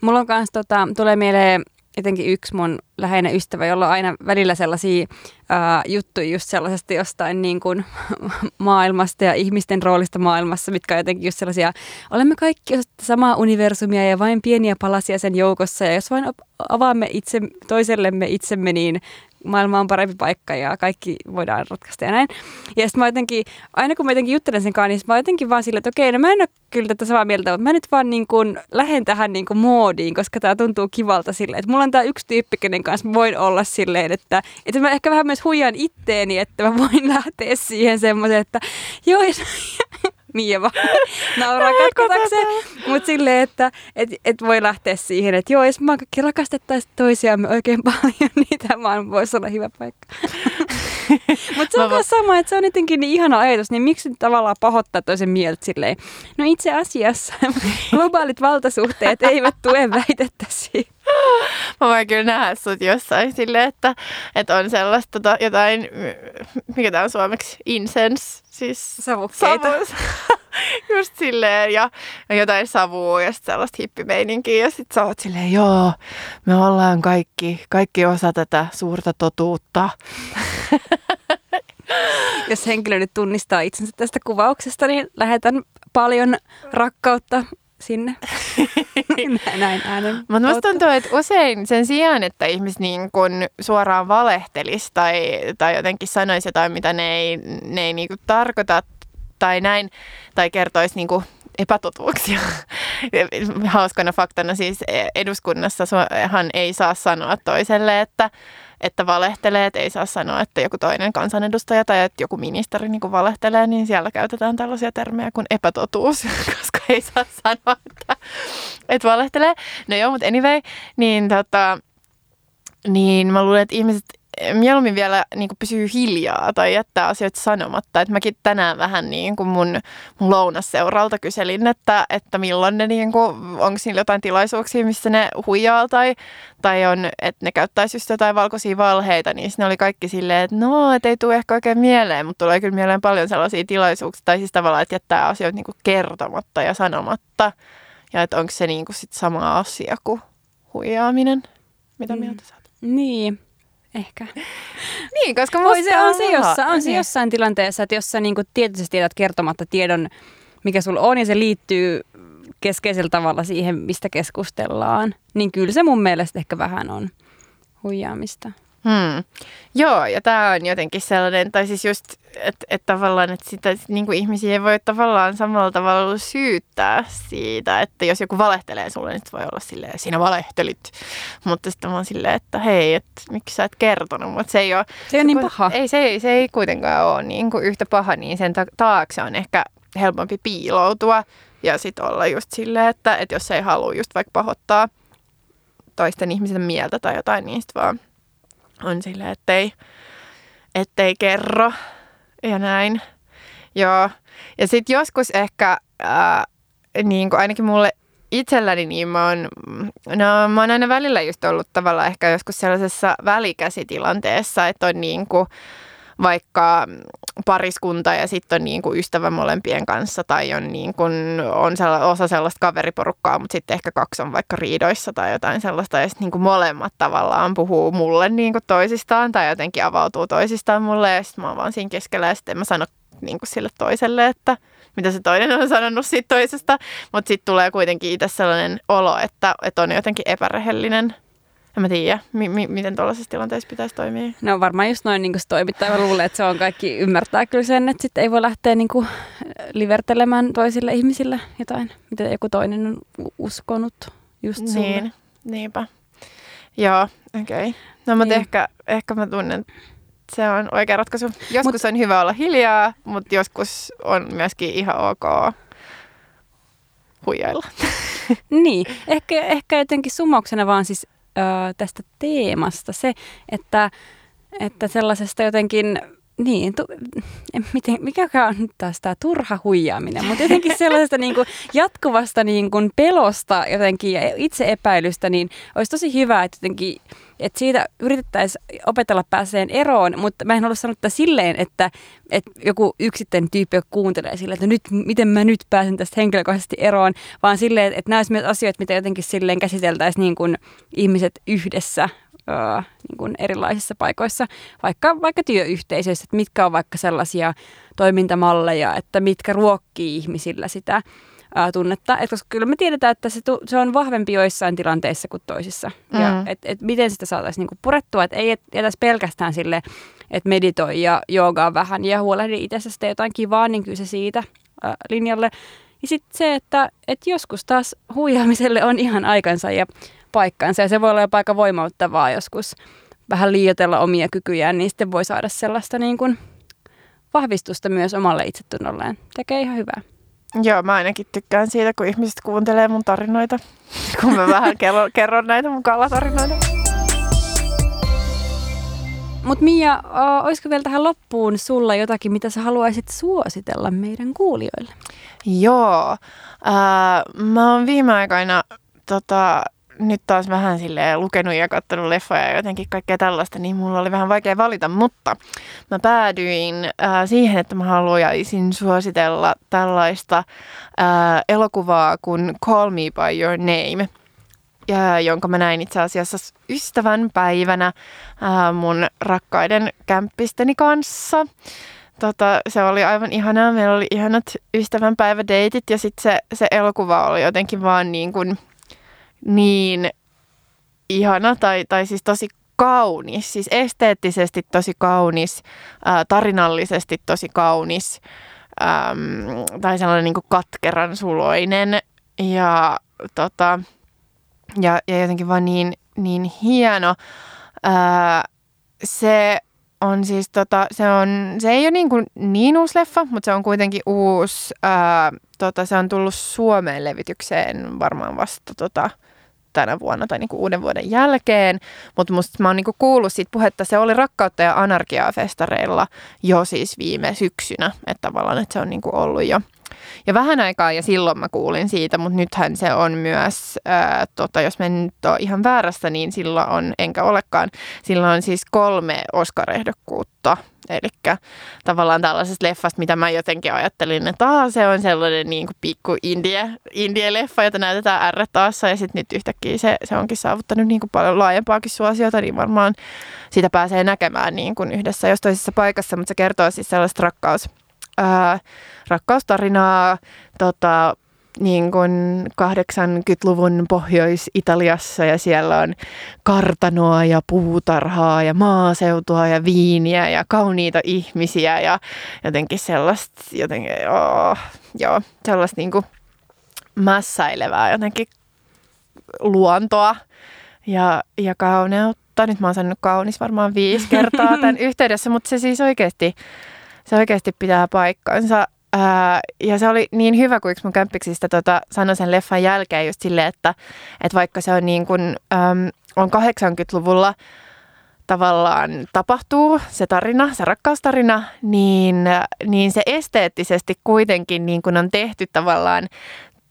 Mulla on kans, tota, tulee mieleen jotenkin yksi mun läheinen ystävä, jolla on aina välillä sellaisia ää, juttuja just sellaisesta jostain niin kuin maailmasta ja ihmisten roolista maailmassa, mitkä on jotenkin just sellaisia, olemme kaikki samaa universumia ja vain pieniä palasia sen joukossa ja jos vain avaamme itse, toisellemme itsemme, niin maailma on parempi paikka ja kaikki voidaan ratkaista ja näin. Ja sitten mä jotenkin, aina kun mä jotenkin juttelen sen kanssa, niin mä jotenkin vaan silleen, että okei, no mä en ole kyllä tätä samaa mieltä, mutta mä nyt vaan niin kuin lähden tähän niin kuin moodiin, koska tämä tuntuu kivalta silleen, että mulla on tämä yksi tyyppi, kenen kanssa voin olla silleen, että, että mä ehkä vähän myös huijan itteeni, että mä voin lähteä siihen semmoiseen, että joo, Mia vaan nauraa katkotakseen. Mutta silleen, että et, et voi lähteä siihen, että joo, jos me kaikki rakastettaisiin toisiamme oikein paljon, niin tämä voisi olla hyvä paikka. Mutta se on myös sama, että se on jotenkin niin ihana ajatus, niin miksi tavallaan pahoittaa toisen mieltä silleen? No itse asiassa globaalit valtasuhteet eivät tue väitettäsi. Mä voin kyllä nähdä sut jossain silleen, että, että on sellaista tota, jotain, mikä tämä on suomeksi, incense, siis savukkeita. Savu, just silleen, ja, ja jotain savua ja sitten sellaista hippimeininkiä. Ja sitten sä oot silleen, joo, me ollaan kaikki, kaikki osa tätä suurta totuutta. Jos henkilö nyt tunnistaa itsensä tästä kuvauksesta, niin lähetän paljon rakkautta sinne. Näin äänen. Mutta musta tuntuu, että usein sen sijaan, että ihmiset niin kun suoraan valehtelisi tai, tai jotenkin sanoisi jotain, mitä ne ei, ne ei niin tarkoita tai näin, tai kertoisi niin epätotuuksia. Hauskana faktana siis eduskunnassa hän ei saa sanoa toiselle, että, että valehtelee, että ei saa sanoa, että joku toinen kansanedustaja tai että joku ministeri niin valehtelee, niin siellä käytetään tällaisia termejä kuin epätotuus, koska ei saa sanoa, että, että valehtelee. No joo, mutta anyway, niin, tota, niin mä luulen, että ihmiset mieluummin vielä niin kuin pysyy hiljaa tai jättää asioita sanomatta. Et mäkin tänään vähän niin kuin mun, mun lounasseuralta kyselin, että, että milloin ne, niin kuin, onko niillä jotain tilaisuuksia, missä ne huijaa tai, tai on, että ne käyttäisi just jotain valkoisia valheita, niin ne oli kaikki silleen, että no, et ei tule ehkä oikein mieleen, mutta tulee kyllä mieleen paljon sellaisia tilaisuuksia, tai siis tavallaan, että jättää asioita niin kuin kertomatta ja sanomatta. Ja että onko se niin kuin sit sama asia kuin huijaaminen. Mitä mm. mieltä sä oot? Niin, Ehkä. niin, koska Voi se on, se, jossa, on se niin. jossain tilanteessa, että jos sä niin tietysti tiedät kertomatta tiedon, mikä sulla on, ja se liittyy keskeisellä tavalla siihen, mistä keskustellaan, niin kyllä se mun mielestä ehkä vähän on huijaamista. Hmm. Joo, ja tämä on jotenkin sellainen, tai siis just, että et tavallaan, että sitä niin kuin ihmisiä ei voi tavallaan samalla tavalla syyttää siitä, että jos joku valehtelee sulle, niin voi olla silleen, sinä valehtelit. Mutta sitten vaan silleen, että hei, että miksi sä et kertonut, mutta se ei ole... Se ei ole niin paha. Ei, se, ei, se ei kuitenkaan ole niin kuin yhtä paha, niin sen taakse on ehkä helpompi piiloutua ja sitten olla just silleen, että, että jos ei halua just vaikka pahoittaa toisten ihmisen mieltä tai jotain, niin sitten vaan on silleen, ettei, ettei kerro ja näin. Joo. Ja sitten joskus ehkä, ää, niin kuin ainakin mulle itselläni, niin mä oon, no, mä oon aina välillä just ollut tavallaan ehkä joskus sellaisessa välikäsitilanteessa, että on niin kuin, vaikka pariskunta ja sitten on niin kuin ystävä molempien kanssa tai on, niin kuin, on sella, osa sellaista kaveriporukkaa, mutta sitten ehkä kaksi on vaikka riidoissa tai jotain sellaista ja sitten niin molemmat tavallaan puhuu mulle niin kuin toisistaan tai jotenkin avautuu toisistaan mulle ja sitten mä oon vaan siinä keskellä ja sitten mä sano niin kuin sille toiselle, että mitä se toinen on sanonut siitä toisesta, mutta sitten tulee kuitenkin itse sellainen olo, että, että on jotenkin epärehellinen en mä tiedä, mi- mi- miten tuollaisessa tilanteessa pitäisi toimia. No varmaan just noin niin se toimittaa. Mä luulen, että se on kaikki ymmärtää kyllä sen, että sitten ei voi lähteä niin kuin livertelemään toisille ihmisille jotain, mitä joku toinen on uskonut just sulle. Niin, niinpä. Joo, okei. Okay. No mutta niin. ehkä, ehkä mä tunnen, se on oikea ratkaisu. Joskus Mut, on hyvä olla hiljaa, mutta joskus on myöskin ihan ok huijailla. niin, ehkä, ehkä jotenkin summauksena vaan siis tästä teemasta. Se, että, että sellaisesta jotenkin niin, tu, miten, mikä on nyt taas tämä turha huijaaminen, mutta jotenkin sellaisesta niin kuin jatkuvasta niin kuin pelosta jotenkin ja itseepäilystä, niin olisi tosi hyvä, että jotenkin että siitä yritettäisiin opetella pääseen eroon, mutta mä en halua sanoa silleen, että, että joku yksittäinen tyyppi kuuntelee silleen, että nyt, miten mä nyt pääsen tästä henkilökohtaisesti eroon, vaan silleen, että nämä myös asioita, mitä jotenkin silleen käsiteltäisiin niin kuin ihmiset yhdessä öö, niin kuin erilaisissa paikoissa, vaikka, vaikka työyhteisöissä, että mitkä on vaikka sellaisia toimintamalleja, että mitkä ruokkii ihmisillä sitä ää, tunnetta. Et koska kyllä me tiedetään, että se, tu, se on vahvempi joissain tilanteissa kuin toisissa. Mm. Ja et, et miten sitä saataisiin niinku purettua, että ei jätäisi pelkästään sille, että meditoi ja joogaa vähän ja huolehdi itsestä tee jotain kivaa, niin kyllä se siitä ää, linjalle. Ja sitten se, että et joskus taas huijaamiselle on ihan aikansa ja paikkansa ja se voi olla jopa aika voimauttavaa joskus vähän liioitella omia kykyjään, niin sitten voi saada sellaista niin kuin vahvistusta myös omalle itsetunnolleen. Tekee ihan hyvää. Joo, mä ainakin tykkään siitä, kun ihmiset kuuntelee mun tarinoita, kun mä vähän kerron, kerron näitä mun kalatarinoita. Mutta Mia, olisiko vielä tähän loppuun sulla jotakin, mitä sä haluaisit suositella meidän kuulijoille? Joo, uh, mä oon viime aikoina tota, nyt taas vähän silleen lukenut ja katsonut leffoja ja jotenkin kaikkea tällaista, niin mulla oli vähän vaikea valita, mutta mä päädyin äh, siihen, että mä haluaisin suositella tällaista äh, elokuvaa kuin Call Me By Your Name, ja, jonka mä näin itse asiassa ystävän päivänä äh, mun rakkaiden kämppisteni kanssa. Tota, se oli aivan ihanaa. Meillä oli ihanat ystävänpäivädeitit ja sitten se, se elokuva oli jotenkin vaan niin kuin – niin ihana tai, tai siis tosi kaunis, siis esteettisesti tosi kaunis, ää, tarinallisesti tosi kaunis äm, tai sellainen niin kuin katkeran suloinen ja, tota, ja, ja jotenkin vaan niin, niin hieno. Ää, se on siis tota, se, on, se ei ole niin, kuin niin uusi leffa, mutta se on kuitenkin uusi. Ää, tota, se on tullut Suomeen levitykseen varmaan vasta tota, tänä vuonna tai niinku uuden vuoden jälkeen, mutta musta mä oon niinku kuullut siitä puhetta, se oli Rakkautta ja anarkiaa festareilla jo siis viime syksynä, että tavallaan että se on niinku ollut jo ja vähän aikaa ja silloin mä kuulin siitä, mutta nythän se on myös, ää, tota, jos mä nyt ole ihan väärässä, niin silloin on, enkä olekaan, silloin on siis kolme Oscar-ehdokkuutta Eli tavallaan tällaisesta leffasta, mitä mä jotenkin ajattelin, että Aa, se on sellainen niin kuin pikku indie, indie-leffa, jota näytetään r taassa. Ja sitten nyt yhtäkkiä se, se onkin saavuttanut niin kuin paljon laajempaakin suosiota, niin varmaan sitä pääsee näkemään niin kuin yhdessä jos toisessa paikassa. Mutta se kertoo siis sellaista rakkaus, ää, rakkaustarinaa tota, niin kuin 80-luvun Pohjois-Italiassa ja siellä on kartanoa ja puutarhaa ja maaseutua ja viiniä ja kauniita ihmisiä ja jotenkin sellaista, jotenkin, oh, joo, sellaista niin kuin mässäilevää jotenkin luontoa ja, ja kauneutta. Nyt mä oon sanonut kaunis varmaan viisi kertaa tämän yhteydessä, mutta se siis oikeasti, se oikeasti pitää paikkansa. Ää, ja se oli niin hyvä, kun yksi mun kämpiksistä tota, sanoi sen leffan jälkeen just silleen, että, että vaikka se on niin kuin, äm, on 80-luvulla tavallaan tapahtuu se tarina, se rakkaustarina, niin, niin se esteettisesti kuitenkin niin kuin on tehty tavallaan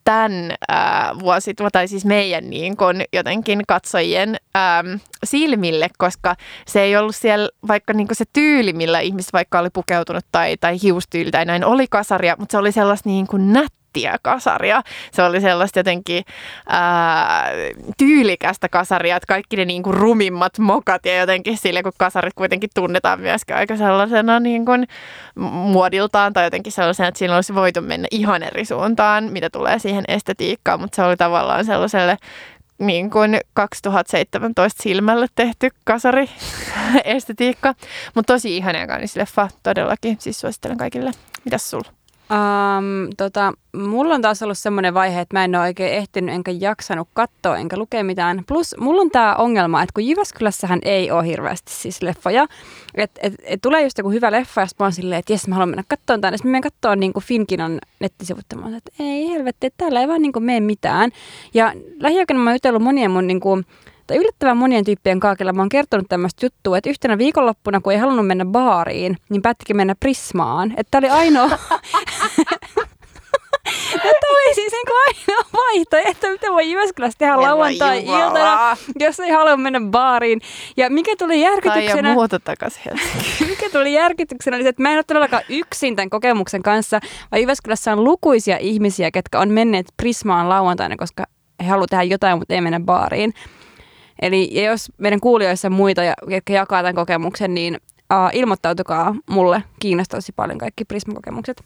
tämän äh, vuosi, tai siis meidän niin kun, jotenkin katsojien ähm, silmille, koska se ei ollut siellä vaikka niin se tyyli, millä ihmiset vaikka oli pukeutunut tai, tai hiustyyli tai näin oli kasaria, mutta se oli sellaista niin kuin nättiä nättiä kasaria. Se oli sellaista jotenkin ää, tyylikästä kasaria, että kaikki ne niin kuin rumimmat mokat ja jotenkin sille, kun kasarit kuitenkin tunnetaan myöskään aika sellaisena niin kuin muodiltaan tai jotenkin sellaisena, että siinä olisi voitu mennä ihan eri suuntaan, mitä tulee siihen estetiikkaan, mutta se oli tavallaan sellaiselle niin kuin 2017 silmälle tehty kasari estetiikka. Mutta tosi ihana ja kaunis leffa todellakin. Siis suosittelen kaikille. Mitäs sulla? Um, tota, mulla on taas ollut semmoinen vaihe, että mä en ole oikein ehtinyt enkä jaksanut katsoa enkä lukea mitään. Plus mulla on tämä ongelma, että kun Jyväskylässähän ei ole hirveästi siis leffoja. Että et, et tulee just joku hyvä leffa ja mä oon silleen, että jes mä haluan mennä katsomaan tämän. Sitten mä menen katsomaan niin Finkinon nettisivut ja että ei helvetti, että täällä ei vaan niin kuin mene mitään. Ja lähiaikoina mä oon jutellut monien mun niin kuin, tai yllättävän monien tyyppien kaakilla mä oon kertonut tämmöistä juttua, että yhtenä viikonloppuna, kun ei halunnut mennä baariin, niin päättikin mennä Prismaan. Että oli ainoa... Siis niin ainoa vaihtoehto, mitä voi Jyväskylässä tehdä lauantai-iltana, jos ei halua mennä baariin. Ja mikä tuli järkytyksenä... Tai muuta takaisin Mikä tuli järkytyksenä oli se, että mä en ole todellakaan yksin tämän kokemuksen kanssa, vaan Jyväskylässä on lukuisia ihmisiä, ketkä on menneet Prismaan lauantaina, koska he haluavat tehdä jotain, mutta ei mennä baariin. Eli ja jos meidän kuulijoissa on muita, jotka jakaa tämän kokemuksen, niin uh, ilmoittautukaa mulle. Kiinnostaisi paljon kaikki Prisma-kokemukset.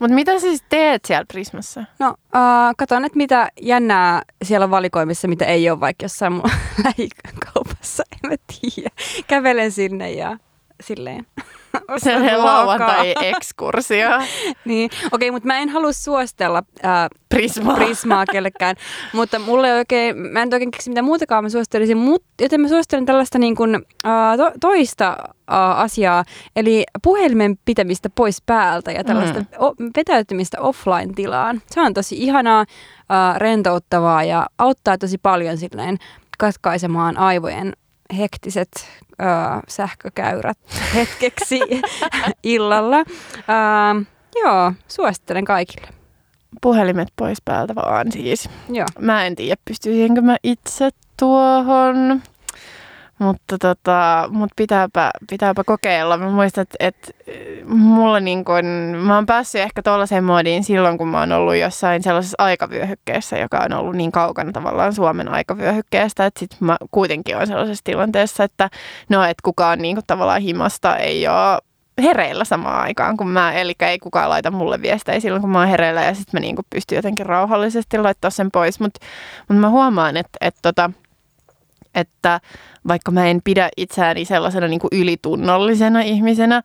Mutta mitä sä siis teet siellä Prismassa? No, uh, katon, että mitä jännää siellä on valikoimissa, mitä ei ole vaikka jossain mun lähikaupassa, en mä tiedä. Kävelen sinne ja silleen. Se on lauantai-ekskursio. niin, okei, okay, mutta mä en halua suositella ää, Prismaa. Prismaa kellekään. mutta mulle ei oikein, mä en oikein keksi mitä muutakaan mä suosittelisin, mut, joten mä suosittelen tällaista niin kuin, ää, to, toista ää, asiaa, eli puhelimen pitämistä pois päältä ja tällaista mm. o, vetäytymistä offline-tilaan. Se on tosi ihanaa, ää, rentouttavaa ja auttaa tosi paljon silleen katkaisemaan aivojen hektiset ö, sähkökäyrät hetkeksi illalla. Ö, joo, suosittelen kaikille. Puhelimet pois päältä vaan siis. Joo. Mä en tiedä, pystyisinkö mä itse tuohon. Mutta tota, mut pitääpä, pitääpä kokeilla. Mä muistan, että, että mulla niin kun, mä oon päässyt ehkä tuollaiseen moodiin silloin, kun mä oon ollut jossain sellaisessa aikavyöhykkeessä, joka on ollut niin kaukana tavallaan Suomen aikavyöhykkeestä, että sit mä kuitenkin on sellaisessa tilanteessa, että no, että kukaan niin kuin tavallaan himasta ei ole hereillä samaan aikaan kuin mä, eli ei kukaan laita mulle viestejä silloin, kun mä oon hereillä, ja sitten mä niin pystyn jotenkin rauhallisesti laittaa sen pois, mutta mut mä huomaan, että, että, tota, että vaikka mä en pidä itseäni sellaisena niin kuin ylitunnollisena ihmisenä,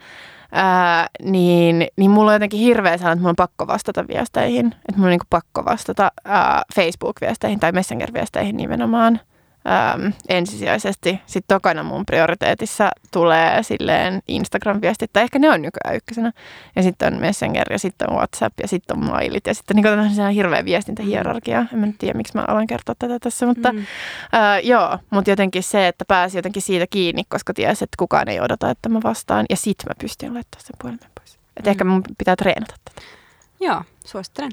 ää, niin, niin mulla on jotenkin hirveä sellainen, että mulla on pakko vastata viesteihin. Että mulla on niin kuin pakko vastata ää, Facebook-viesteihin tai Messenger-viesteihin nimenomaan äm, ensisijaisesti. Sitten tokana mun prioriteetissa tulee silleen Instagram-viestit, tai ehkä ne on nykyään ykkösenä. Ja sitten on Messenger, ja sitten on WhatsApp, ja sitten on mailit, ja sitten niin on hirveä viestintähierarkia. En mä nyt tiedä, miksi mä aloin kertoa tätä tässä, mutta mm. ää, joo, mutta jotenkin se, että pääsi jotenkin siitä kiinni, koska tiesi, että kukaan ei odota, että mä vastaan, ja sitten mä pystyn laittamaan sen puhelimen pois. Että mm. ehkä mun pitää treenata tätä. Joo, suosittelen.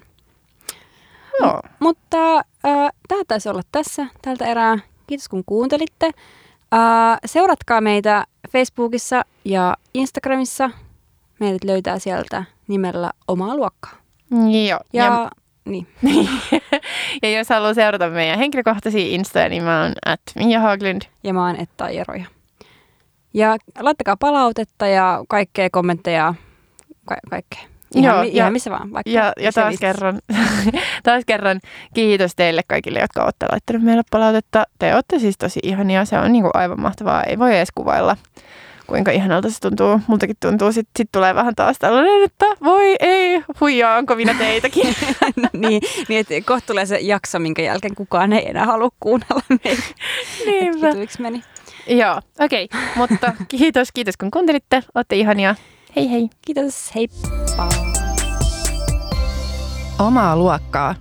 Joo. M- mutta äh, tämä taisi olla tässä tältä erää. Kiitos kun kuuntelitte. Uh, seuratkaa meitä Facebookissa ja Instagramissa. Meidät löytää sieltä nimellä Omaa luokkaa. Joo. Ja, ja niin. ja jos haluaa seurata meidän henkilökohtaisia Instoja, niin mä oon at Mia Haglund. Ja mä oon Etta Eroja. Ja laittakaa palautetta ja kaikkea kommentteja, ka- kaikkea. Ihan, Joo, ihan ja, missä vaan. Vaikka ja, ja taas, kerran, taas kerran kiitos teille kaikille, jotka olette laittaneet meille palautetta. Te olette siis tosi ihania. Se on niin kuin aivan mahtavaa. Ei voi edes kuvailla, kuinka ihanalta se tuntuu. Multakin tuntuu. Sitten sit tulee vähän taas tällainen, että voi ei, huijaa, onko minä teitäkin. niin, niin, että kohta tulee se jakso, minkä jälkeen kukaan ei enää halua kuunnella meitä. Niinpä. meni. Joo, okei. Okay. Mutta kiitos, kiitos kun kuuntelitte. Olette ihania. Hei hei. Kiitos, heippa. Omaa luokkaa